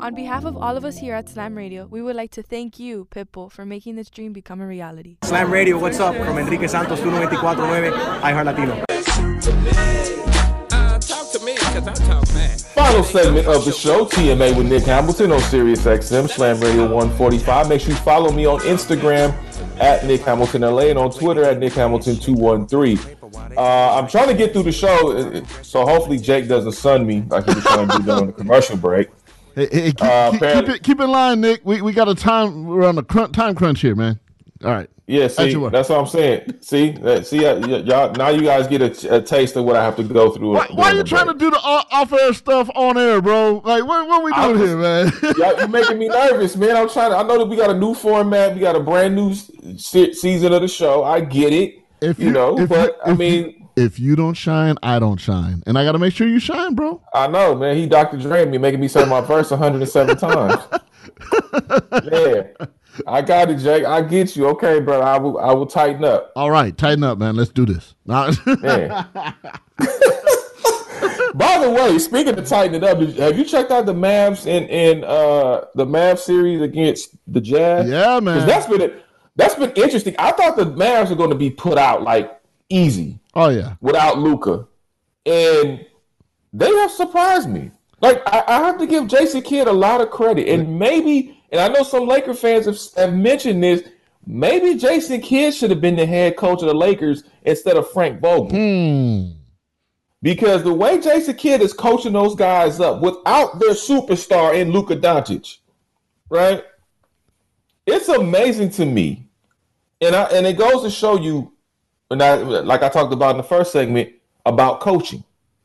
[SPEAKER 1] On behalf of all of us here at Slam Radio, we would like to thank you, Pitbull, for making this dream become a reality.
[SPEAKER 14] Slam Radio, what's up? From Enrique Santos, 1249, iHeart Latino.
[SPEAKER 3] Final segment of the show, TMA with Nick Hamilton on Sirius XM, Slam Radio 145. Make sure you follow me on Instagram at Nick Hamilton LA and on Twitter at Nick Hamilton 213. Uh, I'm trying to get through the show, uh, so hopefully Jake doesn't sun me like he was trying to do during the commercial break.
[SPEAKER 8] Hey, hey, keep,
[SPEAKER 3] Uh,
[SPEAKER 8] keep, keep it keep in line, Nick. We we got a time. We're on a crunch, time crunch here, man. All right.
[SPEAKER 3] Yeah, see,
[SPEAKER 8] work.
[SPEAKER 3] that's what I'm saying. See, that, see, uh, y'all now you guys get a, a taste of what I have to go through.
[SPEAKER 8] Why, why are you trying to do the off-air stuff on air, bro? Like, what, what we doing
[SPEAKER 3] was-
[SPEAKER 8] here, man?
[SPEAKER 3] Y'all, you making me nervous, man. I'm trying to. I know that we got a new format. We got a brand new se- season of the show. I get it.
[SPEAKER 8] If
[SPEAKER 3] you, know,
[SPEAKER 8] if
[SPEAKER 3] but I mean,
[SPEAKER 8] if you don't shine, I don't shine, and I got to make sure you shine, bro.
[SPEAKER 3] I know, man. He Dr. Dre me, making me say my verse 107 times. yeah, I got it, Jake. I get you. Okay, bro. I will. I will tighten up.
[SPEAKER 8] All right, tighten up, man. Let's do this.
[SPEAKER 3] Man. By the way, speaking of tightening up, have you checked out the Mavs in in uh the Mavs series against the Jazz?
[SPEAKER 8] Yeah, man.
[SPEAKER 3] that's been a, that's been interesting. I thought the Mavs were going to be put out like easy
[SPEAKER 8] oh yeah.
[SPEAKER 3] without Luka, and they have surprised me. Like I, I have to give Jason Kidd a lot of credit, and maybe, and I know some Laker fans have, have mentioned this. Maybe Jason Kidd should have been the head coach of the Lakers instead of Frank Vogel.
[SPEAKER 8] Hmm.
[SPEAKER 3] Because the way Jason Kidd is coaching those guys up without their superstar in Luka Doncic, right? It's amazing to me, and I and it goes to show you, and I like I talked about in the first segment about coaching,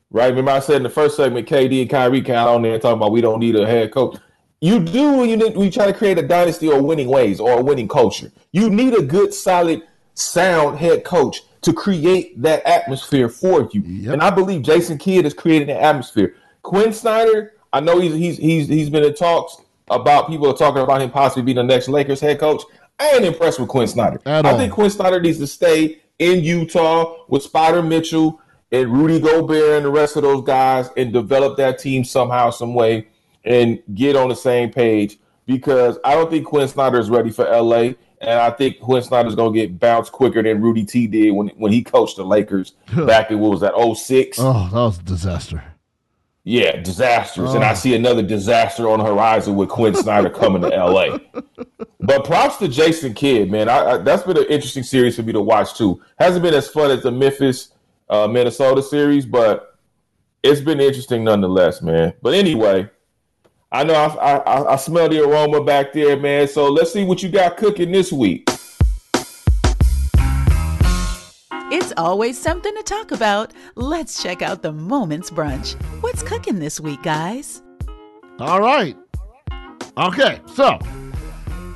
[SPEAKER 3] right? Remember I said in the first segment, KD and Kyrie got on there talking about we don't need a head coach. You do when you when you try to create a dynasty or winning ways or a winning culture. You need a good, solid, sound head coach to create that atmosphere for you. And I believe Jason Kidd is creating that atmosphere. Quin Snyder, I know he's he's he's he's been in talks about people talking about him possibly being the next Lakers head coach. I ain't impressed with Quin Snyder. I think Quin Snyder needs to stay in Utah with Spida Mitchell and Rudy Gobert and the rest of those guys and develop that team somehow, some way, and get on the same page. Because I don't think Quin Snyder is ready for LA, and I think Quin Snyder's gonna get bounced quicker than Rudy T did when when he coached the Lakers back in what was that 06?
[SPEAKER 8] Oh, that was a disaster.
[SPEAKER 3] Yeah, disastrous. And I
[SPEAKER 8] Oh.
[SPEAKER 3] see another disaster on the horizon with Quin Snyder coming to LA. But props to Jason Kidd, man. I, I, that's been an interesting series for me to watch too. Hasn't been as fun as the Memphis uh, Minnesota series, but it's been interesting nonetheless, man. But anyway, I know I, I, I smell the aroma back there, man. So let's see what you got cooking this week.
[SPEAKER 7] Always something to talk about. Let's check out the Moments Brunch. What's cooking this week, guys?
[SPEAKER 8] All right. Okay, so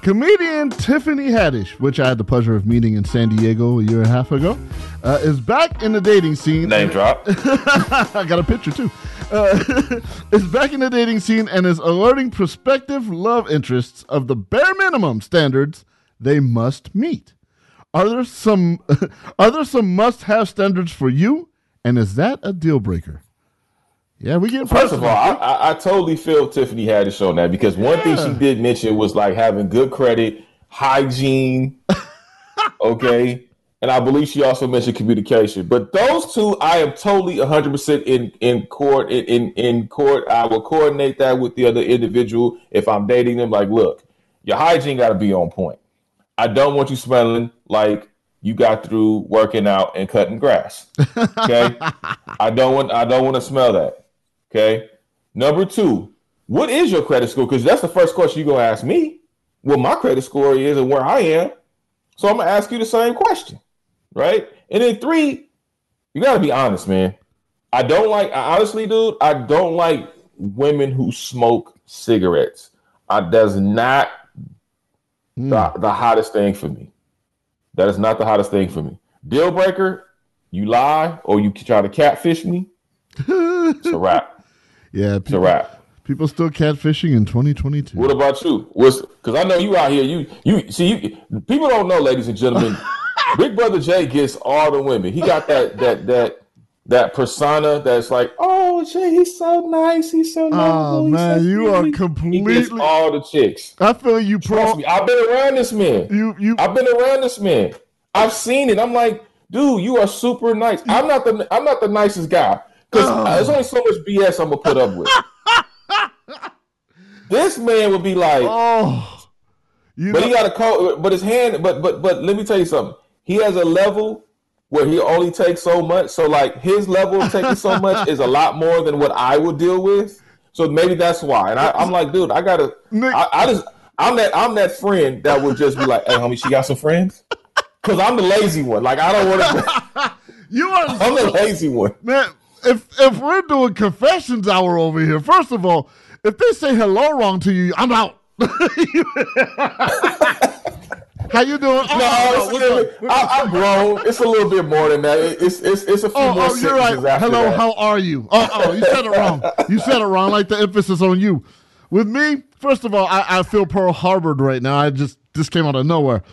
[SPEAKER 8] comedian Tiffany Haddish, which I had the pleasure of meeting in San Diego a year and a half ago, uh, is back in the dating scene.
[SPEAKER 3] Name drop.
[SPEAKER 8] I got a picture too. Uh, is back in the dating scene and is alerting prospective love interests of the bare minimum standards they must meet. Are there some are there some must-have standards for you? And is that a deal breaker? Yeah, we get
[SPEAKER 3] First of all, I, I, I totally feel Tiffany had Haddish on that because one thing she did mention was like having good credit, hygiene, okay, and I believe she also mentioned communication. But those two, I am totally 100 percent in in court. In, in in court, I will coordinate that with the other individual if I'm dating them. Like, look, your hygiene got to be on point. I don't want you smelling like you got through working out and cutting grass. Okay. I don't want I don't want to smell that. Okay. Number two, what is your credit score? Because that's the first question you're gonna ask me. What my credit score is and where I am. So I'm gonna ask you the same question. Right? And then three, you gotta be honest, man. I don't like I honestly, dude, I don't like women who smoke cigarettes. I does not Hmm. the, the hottest thing for me. That is not the hottest thing for me. Deal breaker, you lie or you try to catfish me. it's a wrap.
[SPEAKER 8] Yeah,
[SPEAKER 3] It's a wrap.
[SPEAKER 8] People still catfishing in 2022.
[SPEAKER 3] What about you? What's because I know you out here. You you see you people don't know, ladies and gentlemen. Big Brother Jay gets all the women. He got that that that that persona that's like, oh Jay, he's so nice. He's so nice.
[SPEAKER 8] Oh man, you are
[SPEAKER 3] He gets
[SPEAKER 8] completely.
[SPEAKER 3] all the chicks.
[SPEAKER 8] I feel you pro.
[SPEAKER 3] Trust me, I've been around this man.
[SPEAKER 8] You you.
[SPEAKER 3] I've been around this man. I've seen it. I'm like, dude, you are super nice. I'm not the I'm not the nicest guy because
[SPEAKER 8] Oh.
[SPEAKER 3] there's only so much BS I'm gonna put up with. this man would be like,
[SPEAKER 8] oh,
[SPEAKER 3] but he got a call. But his hand. But but but let me tell you something. He has a level where he only takes so much. So like his level of taking so much is a lot more than what I would deal with. So maybe that's why. And I, I'm like, dude, I gotta. I, I just. I'm that. I'm that friend that would just be like, hey, homie, she got some friends. Because I'm the lazy one. Like I don't want to.
[SPEAKER 8] You are.
[SPEAKER 3] I'm the lazy one.
[SPEAKER 8] Man, if if we're doing confessions hour over here, first of all, if they say hello wrong to you, I'm out. How you doing? Oh,
[SPEAKER 3] No, it's a little, I, I'm grown. It's a little bit more than that. It's it's it's a few
[SPEAKER 8] Oh,
[SPEAKER 3] more
[SPEAKER 8] oh, you're right. Hello,
[SPEAKER 3] that.
[SPEAKER 8] how are you? Oh, oh, you said it wrong. You said it wrong. I like the emphasis on you. With me, first of all, I, I feel Pearl Harbored right now. I just this came out of nowhere.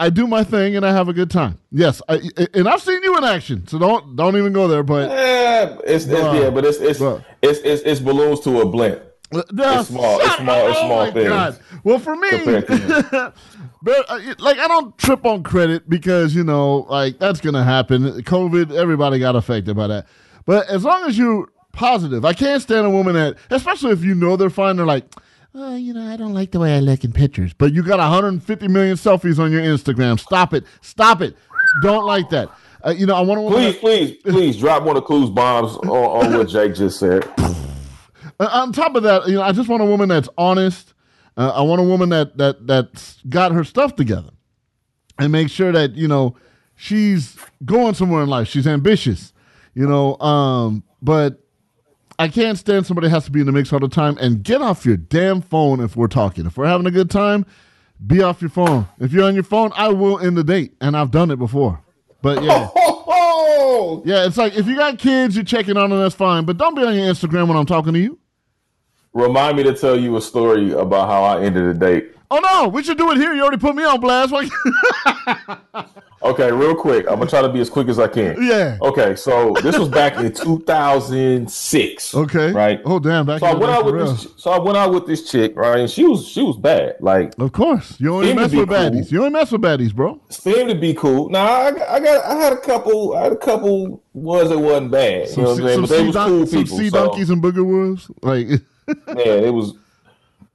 [SPEAKER 8] I do my thing and I have a good time. Yes, I, and I've seen you in action, so don't don't even go there. But
[SPEAKER 3] Eh, it's, it's
[SPEAKER 8] Bruh.
[SPEAKER 3] yeah, but it's it's, it's it's it's balloons to a blimp.
[SPEAKER 8] Yeah,
[SPEAKER 3] It's small. It's small. It's small
[SPEAKER 8] Oh my
[SPEAKER 3] things.
[SPEAKER 8] God. Well, for me, but uh, like I don't trip on credit because you know, like that's gonna happen. COVID, everybody got affected by that. But as long as you're positive, I can't stand a woman that, especially if you know they're fine. They're like, oh, you know, I don't like the way I look in pictures. But you got 150 million selfies on your Instagram. Stop it. Stop it. Don't like that. Uh, you know, I want to.
[SPEAKER 3] Please, please, please drop one of Clues bombs on, on what Jake just said.
[SPEAKER 8] On top of that, you know, I just want a woman that's honest. Uh, I want a woman that that that's got her stuff together, and make sure that you know she's going somewhere in life. She's ambitious, you know. Um, but I can't stand somebody that has to be in the mix all the time. And get off your damn phone if we're talking. If we're having a good time, be off your phone. If you're on your phone, I will end the date, and I've done it before. But yeah. Yeah, it's like if you got kids, you're checking on them, that's fine. But don't be on your Instagram when I'm talking to you.
[SPEAKER 3] Remind me to tell you a story about how I ended a date.
[SPEAKER 8] Oh no, we should do it here. You already put me on blast.
[SPEAKER 3] Okay, real quick. I'm gonna try to be as quick as I can.
[SPEAKER 8] Yeah.
[SPEAKER 3] Okay, so this was back in 2006.
[SPEAKER 8] Okay.
[SPEAKER 3] Right.
[SPEAKER 8] Oh damn, back
[SPEAKER 3] So I went out with
[SPEAKER 8] real.
[SPEAKER 3] this. So I went out with this chick, right? And she was she was bad. Like,
[SPEAKER 8] Of course, you only mess with
[SPEAKER 3] cool.
[SPEAKER 8] baddies. You only mess with baddies, bro.
[SPEAKER 3] seemed to be cool. Now I, got- I got I had a couple. I had a couple ones that wasn't bad. You know what I'm saying? But they was
[SPEAKER 8] don-
[SPEAKER 3] cool
[SPEAKER 8] some
[SPEAKER 3] people.
[SPEAKER 8] sea
[SPEAKER 3] so-
[SPEAKER 8] donkeys and booger wolves. Like,
[SPEAKER 3] Yeah, it was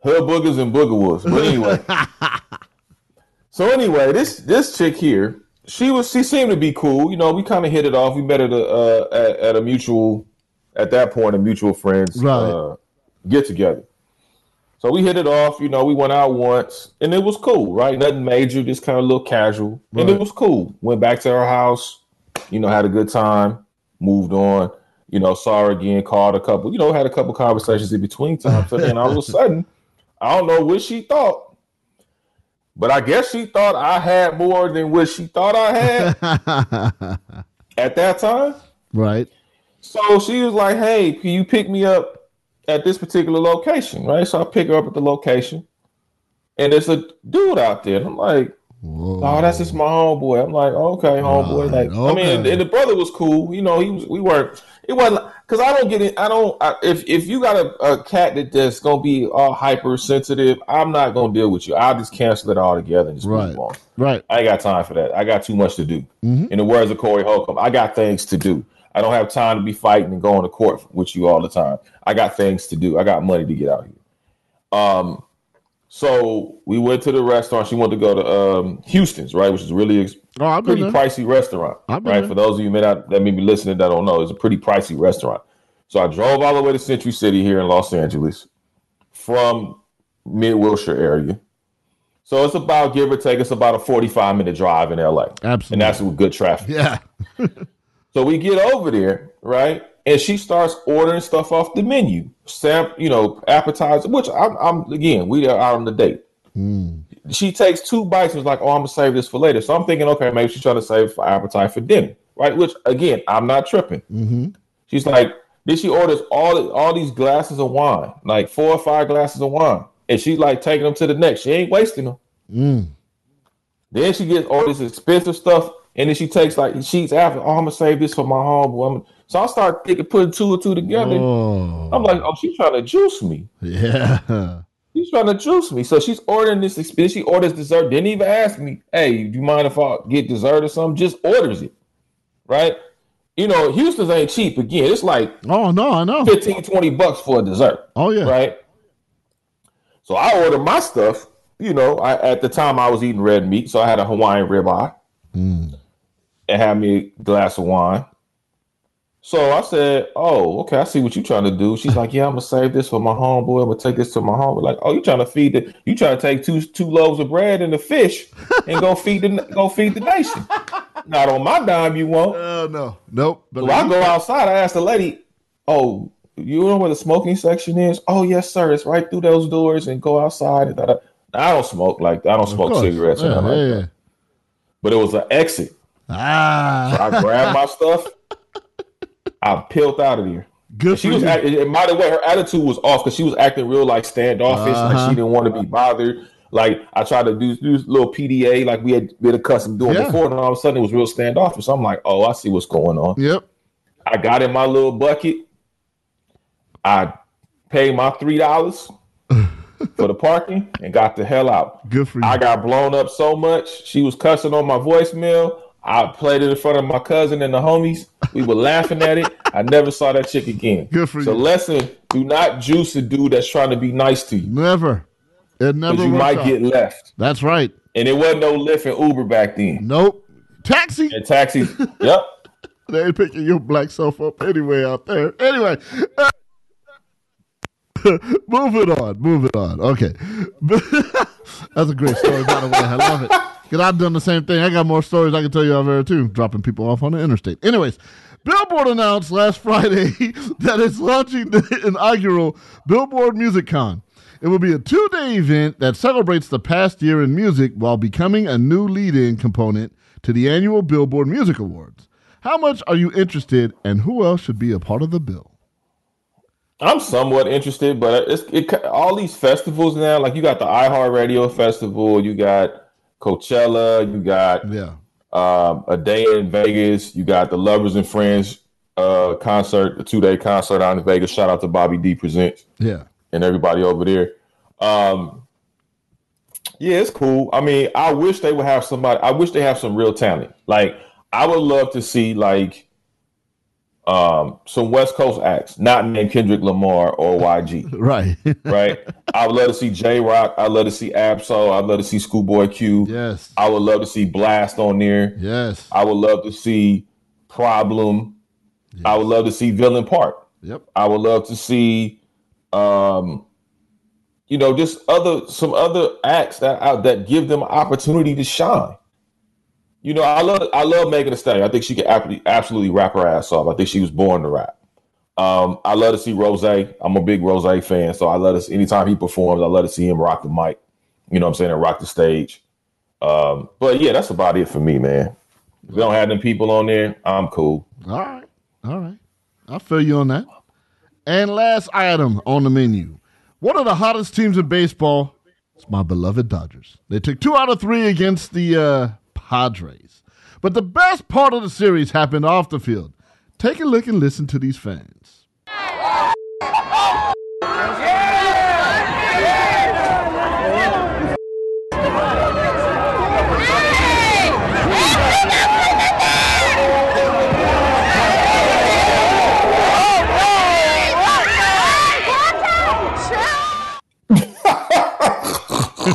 [SPEAKER 3] her boogers and booger wolves. But anyway. so anyway, this this chick here, she was she seemed to be cool. You know, we kind of hit it off. We met at a uh, at, at a mutual at that point a mutual friends
[SPEAKER 8] Right.
[SPEAKER 3] uh, get together. So we hit it off. You know, we went out once and it was cool, right? Nothing major, just kind of a little casual, and it was cool. Went back to her house. You know, had a good time. Moved on. You know, saw her again. Called a couple. You know, had a couple conversations in between times. So then all of a sudden, I don't know what she thought, but I guess she thought I had more than what she thought I had at that time.
[SPEAKER 8] right.
[SPEAKER 3] So she was like, "Hey, can you pick me up at this particular location?" Right. So I pick her up at the location, and there's a dude out there. And I'm like, "Oh, that's just my homeboy." I'm like, "Okay, homeboy." Like, I mean, and, and the brother was cool. You know, he was. We weren't. It wasn't because I don't get it. I don't. I, if if you got a, a cat that that's gonna be all hypersensitive, I'm not gonna deal with you. I'll just cancel it all together and just
[SPEAKER 8] Right.
[SPEAKER 3] move on.
[SPEAKER 8] Right.
[SPEAKER 3] I ain't got time for that. I got too much to do.
[SPEAKER 8] Mhm.
[SPEAKER 3] In the words of Corey Holcomb, I got things to do. I don't have time to be fighting and going to court with you all the time. I got things to do. I got money to get out here. Um, So we went to the restaurant. She wanted to go to um, Houston's, right, which is really ex-
[SPEAKER 8] Oh,
[SPEAKER 3] pretty
[SPEAKER 8] there.
[SPEAKER 3] pricey restaurant, right?
[SPEAKER 8] there.
[SPEAKER 3] For those of you may not, that may be listening that don't know, it's a pretty pricey restaurant. So I drove all the way to Century City here in Los Angeles from mid Wilshire area. So it's about give or take, it's about a forty-five minute drive in LA,
[SPEAKER 8] Absolutely.
[SPEAKER 3] and that's with good traffic.
[SPEAKER 8] Yeah.
[SPEAKER 3] So we get over there, right? And she starts ordering stuff off the menu, sam, you know, appetizer. Which I'm, I'm again, we are out on the date. She takes two bites and is like, "Oh, I'm gonna save this for later." So I'm thinking, okay, maybe she's trying to save for appetite for dinner, right? Which again, I'm not tripping.
[SPEAKER 8] Mm-hmm.
[SPEAKER 3] She's like, then she orders all all these glasses of wine, like four or five glasses of wine, and she's like taking them to the next. She ain't wasting them.
[SPEAKER 8] Mm.
[SPEAKER 3] Then she gets all this expensive stuff, and then she takes like sheets after. Oh, I'm gonna save this for my homeboy. So I start thinking, putting two or two together.
[SPEAKER 8] Oh.
[SPEAKER 3] I'm like, oh, she's trying to juice me.
[SPEAKER 8] Yeah.
[SPEAKER 3] She's trying to juice me. So she's ordering this expensive. She orders dessert. Didn't even ask me, hey, do you mind if I get dessert or something? Just orders it. Right? You know, Houston's ain't cheap again. It's like
[SPEAKER 8] Oh no, I know.
[SPEAKER 3] 15, 20 bucks for a dessert.
[SPEAKER 8] Oh yeah.
[SPEAKER 3] Right? So I ordered my stuff. You know, I, at the time I was eating red meat, so I had a Hawaiian ribeye
[SPEAKER 8] Mm.
[SPEAKER 3] and had me a glass of wine. So I said, "Oh, okay, I see what you're trying to do." She's like, "Yeah, I'm gonna save this for my homeboy. I'm gonna take this to my home." Like, "Oh, you trying to feed the? You trying to take two two loaves of bread and a fish and go feed the go feed the nation? Not on my dime, you won't."
[SPEAKER 8] Oh no, nope.
[SPEAKER 3] So I go outside. I ask the lady, "Oh, you know where the smoking section is?" "Oh, yes, sir. It's right through those doors." And go outside. And da-da. I don't smoke like I don't smoke cigarettes. or
[SPEAKER 8] Yeah,
[SPEAKER 3] like
[SPEAKER 8] yeah.
[SPEAKER 3] But it was an exit.
[SPEAKER 8] Ah.
[SPEAKER 3] So I grabbed my stuff. I peeled out of there.
[SPEAKER 8] Good
[SPEAKER 3] she
[SPEAKER 8] for
[SPEAKER 3] was
[SPEAKER 8] you.
[SPEAKER 3] act- and by the way, her attitude was off because she was acting real like standoffish, like
[SPEAKER 8] Uh-huh.
[SPEAKER 3] she didn't want to be bothered. Like I tried to do, do this little PDA like we had been accustomed to doing
[SPEAKER 8] Yeah.
[SPEAKER 3] before, and all of a sudden it was real standoffish. So I'm like, oh, I see what's going on.
[SPEAKER 8] Yep.
[SPEAKER 3] I got in my little bucket. I paid my three dollars for the parking and got the hell out.
[SPEAKER 8] Good for you.
[SPEAKER 3] I got blown up so much. She was cussing on my voicemail. I played it in front of my cousin and the homies. We were laughing at it. I never saw that chick again.
[SPEAKER 8] Good for
[SPEAKER 3] so
[SPEAKER 8] you.
[SPEAKER 3] lesson: do not juice a dude that's trying to be nice to you
[SPEAKER 8] Never. It never.
[SPEAKER 3] because you might
[SPEAKER 8] out.
[SPEAKER 3] get left.
[SPEAKER 8] That's right.
[SPEAKER 3] And it wasn't no Lyft and Uber back then.
[SPEAKER 8] Nope. Taxi.
[SPEAKER 3] And taxis. yep.
[SPEAKER 8] They ain't picking your black self up anyway out there. Anyway. uh, moving on. Moving on. Okay. That's a great story, by the way. I love it. Because I've done the same thing. I got more stories I can tell you out there, too, dropping people off on the interstate. Anyways, Billboard announced last Friday that it's launching the inaugural Billboard Music Con. It will be a two day event that celebrates the past year in music while becoming a new lead in component to the annual Billboard Music Awards. How much are you interested, and who else should be a part of the bill?
[SPEAKER 3] I'm somewhat interested, but it's it, all these festivals now. Like you got the iHeartRadio Festival, you got Coachella, you got
[SPEAKER 8] Yeah.
[SPEAKER 3] um, a Day N Vegas, you got the Lovers and Friends uh, concert, the two day concert out in Vegas. Shout out to Bobby D Presents
[SPEAKER 8] Yeah.
[SPEAKER 3] and everybody over there. Um, yeah, it's cool. I mean, I wish they would have somebody. I wish they have some real talent. Like I would love to see like um some West Coast acts, not named Kendrick Lamar or YG.
[SPEAKER 8] Right.
[SPEAKER 3] right? I would love to see Jay Rock. I'd love to see Ab-Soul. I'd love to see Schoolboy Q.
[SPEAKER 8] Yes.
[SPEAKER 3] I would love to see Blxst on there.
[SPEAKER 8] Yes.
[SPEAKER 3] I would love to see Problem. I would love to see Villain Park.
[SPEAKER 8] Yep.
[SPEAKER 3] I would love to see um you know just other some other acts that out that give them opportunity to shine. You know, I love I love Megan Thee Stallion. I think she can absolutely, absolutely rap her ass off. I think she was born to rap. Um, I love to see Rose. I'm a big Rose fan, so I love to see, anytime he performs, I love to see him rock the mic. You know what I'm saying, and rock the stage. Um, but yeah, that's about it for me, man. If we don't have them people on there, I'm cool.
[SPEAKER 8] All right. All right. I feel you on that. And last item on the menu. One of the hottest teams in baseball is my beloved Dodgers. They took two out of three against the uh, Padres. But the best part of the series happened off the field. Take a look and listen to these fans. Yeah! Yeah!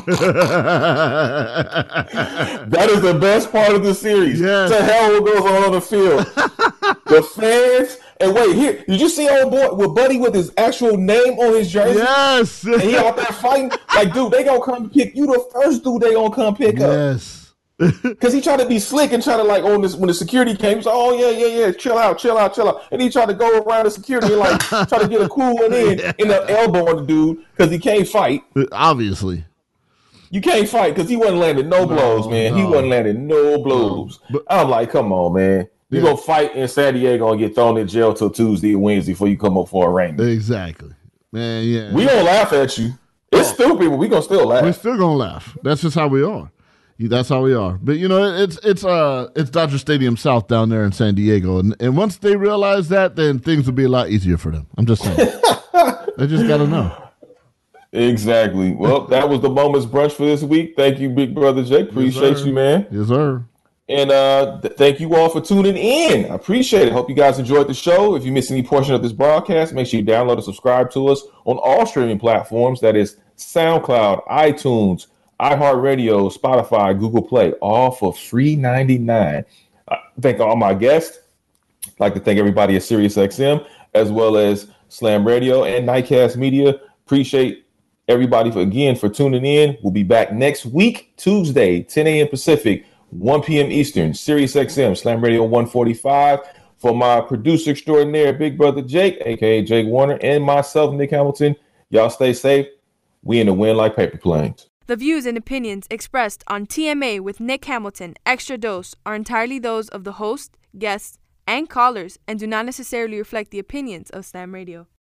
[SPEAKER 3] that is the best part of the series.
[SPEAKER 8] Yes.
[SPEAKER 3] To hell what goes on on the field. the fans. And wait, here, did you see old boy with Buddy with his actual name on his jersey?
[SPEAKER 8] Yes.
[SPEAKER 3] And he out there fighting. Like, dude, they gonna come pick you the first dude they gonna come pick up.
[SPEAKER 8] Yes.
[SPEAKER 3] Cause he tried to be slick and try to like on this when the security came, he's like, oh yeah, yeah, yeah, chill out, chill out, chill out. And he tried to go around the security and like try to get a cool one in in the elbow on the dude because he can't fight.
[SPEAKER 8] Obviously.
[SPEAKER 3] You can't fight because he wasn't landing no, blows, man. He wasn't landing no blows. I'm like, come on, man. You
[SPEAKER 8] Yeah.
[SPEAKER 3] gonna fight in San Diego and get thrown in jail till Tuesday or Wednesday before you come up for a arraignment.
[SPEAKER 8] Exactly. Man, yeah.
[SPEAKER 3] We gonna laugh at you. It's stupid, but we gonna still laugh.
[SPEAKER 8] We're still gonna laugh. That's just how we are. That's how we are. But you know, it's it's uh it's Dodger Stadium South down there in San Diego, and and once they realize that, then things will be a lot easier for them. I'm just saying. they just gotta know.
[SPEAKER 3] Exactly. Well, that was the moments brunch for this week. Thank you, big brother Jake. Appreciate
[SPEAKER 8] sir.
[SPEAKER 3] you, man.
[SPEAKER 8] Yes, sir.
[SPEAKER 3] And uh, th- thank you all for tuning in. I appreciate it. Hope you guys enjoyed the show. If you missed any portion of this broadcast, make sure you download and subscribe to us on all streaming platforms. That is SoundCloud, iTunes, iHeartRadio, Spotify, Google Play, all for free ninety nine. Uh, thank all my guests. I'd like to thank everybody at SiriusXM as well as Slam Radio and Nightcast Media. Appreciate everybody for again for tuning in. We'll be back next week, Tuesday, 10 a.m. Pacific, 1 p.m. Eastern, Sirius XM, Slam Radio 145. For my producer extraordinaire, Big Brother Jake, aka Jake Warner, and myself, Nick Hamilton. Y'all stay safe. We in the wind like paper planes.
[SPEAKER 1] The views and opinions expressed on TMA with Nick Hamilton, Extra Dose, are entirely those of the host, guests, and callers and do not necessarily reflect the opinions of Slam Radio.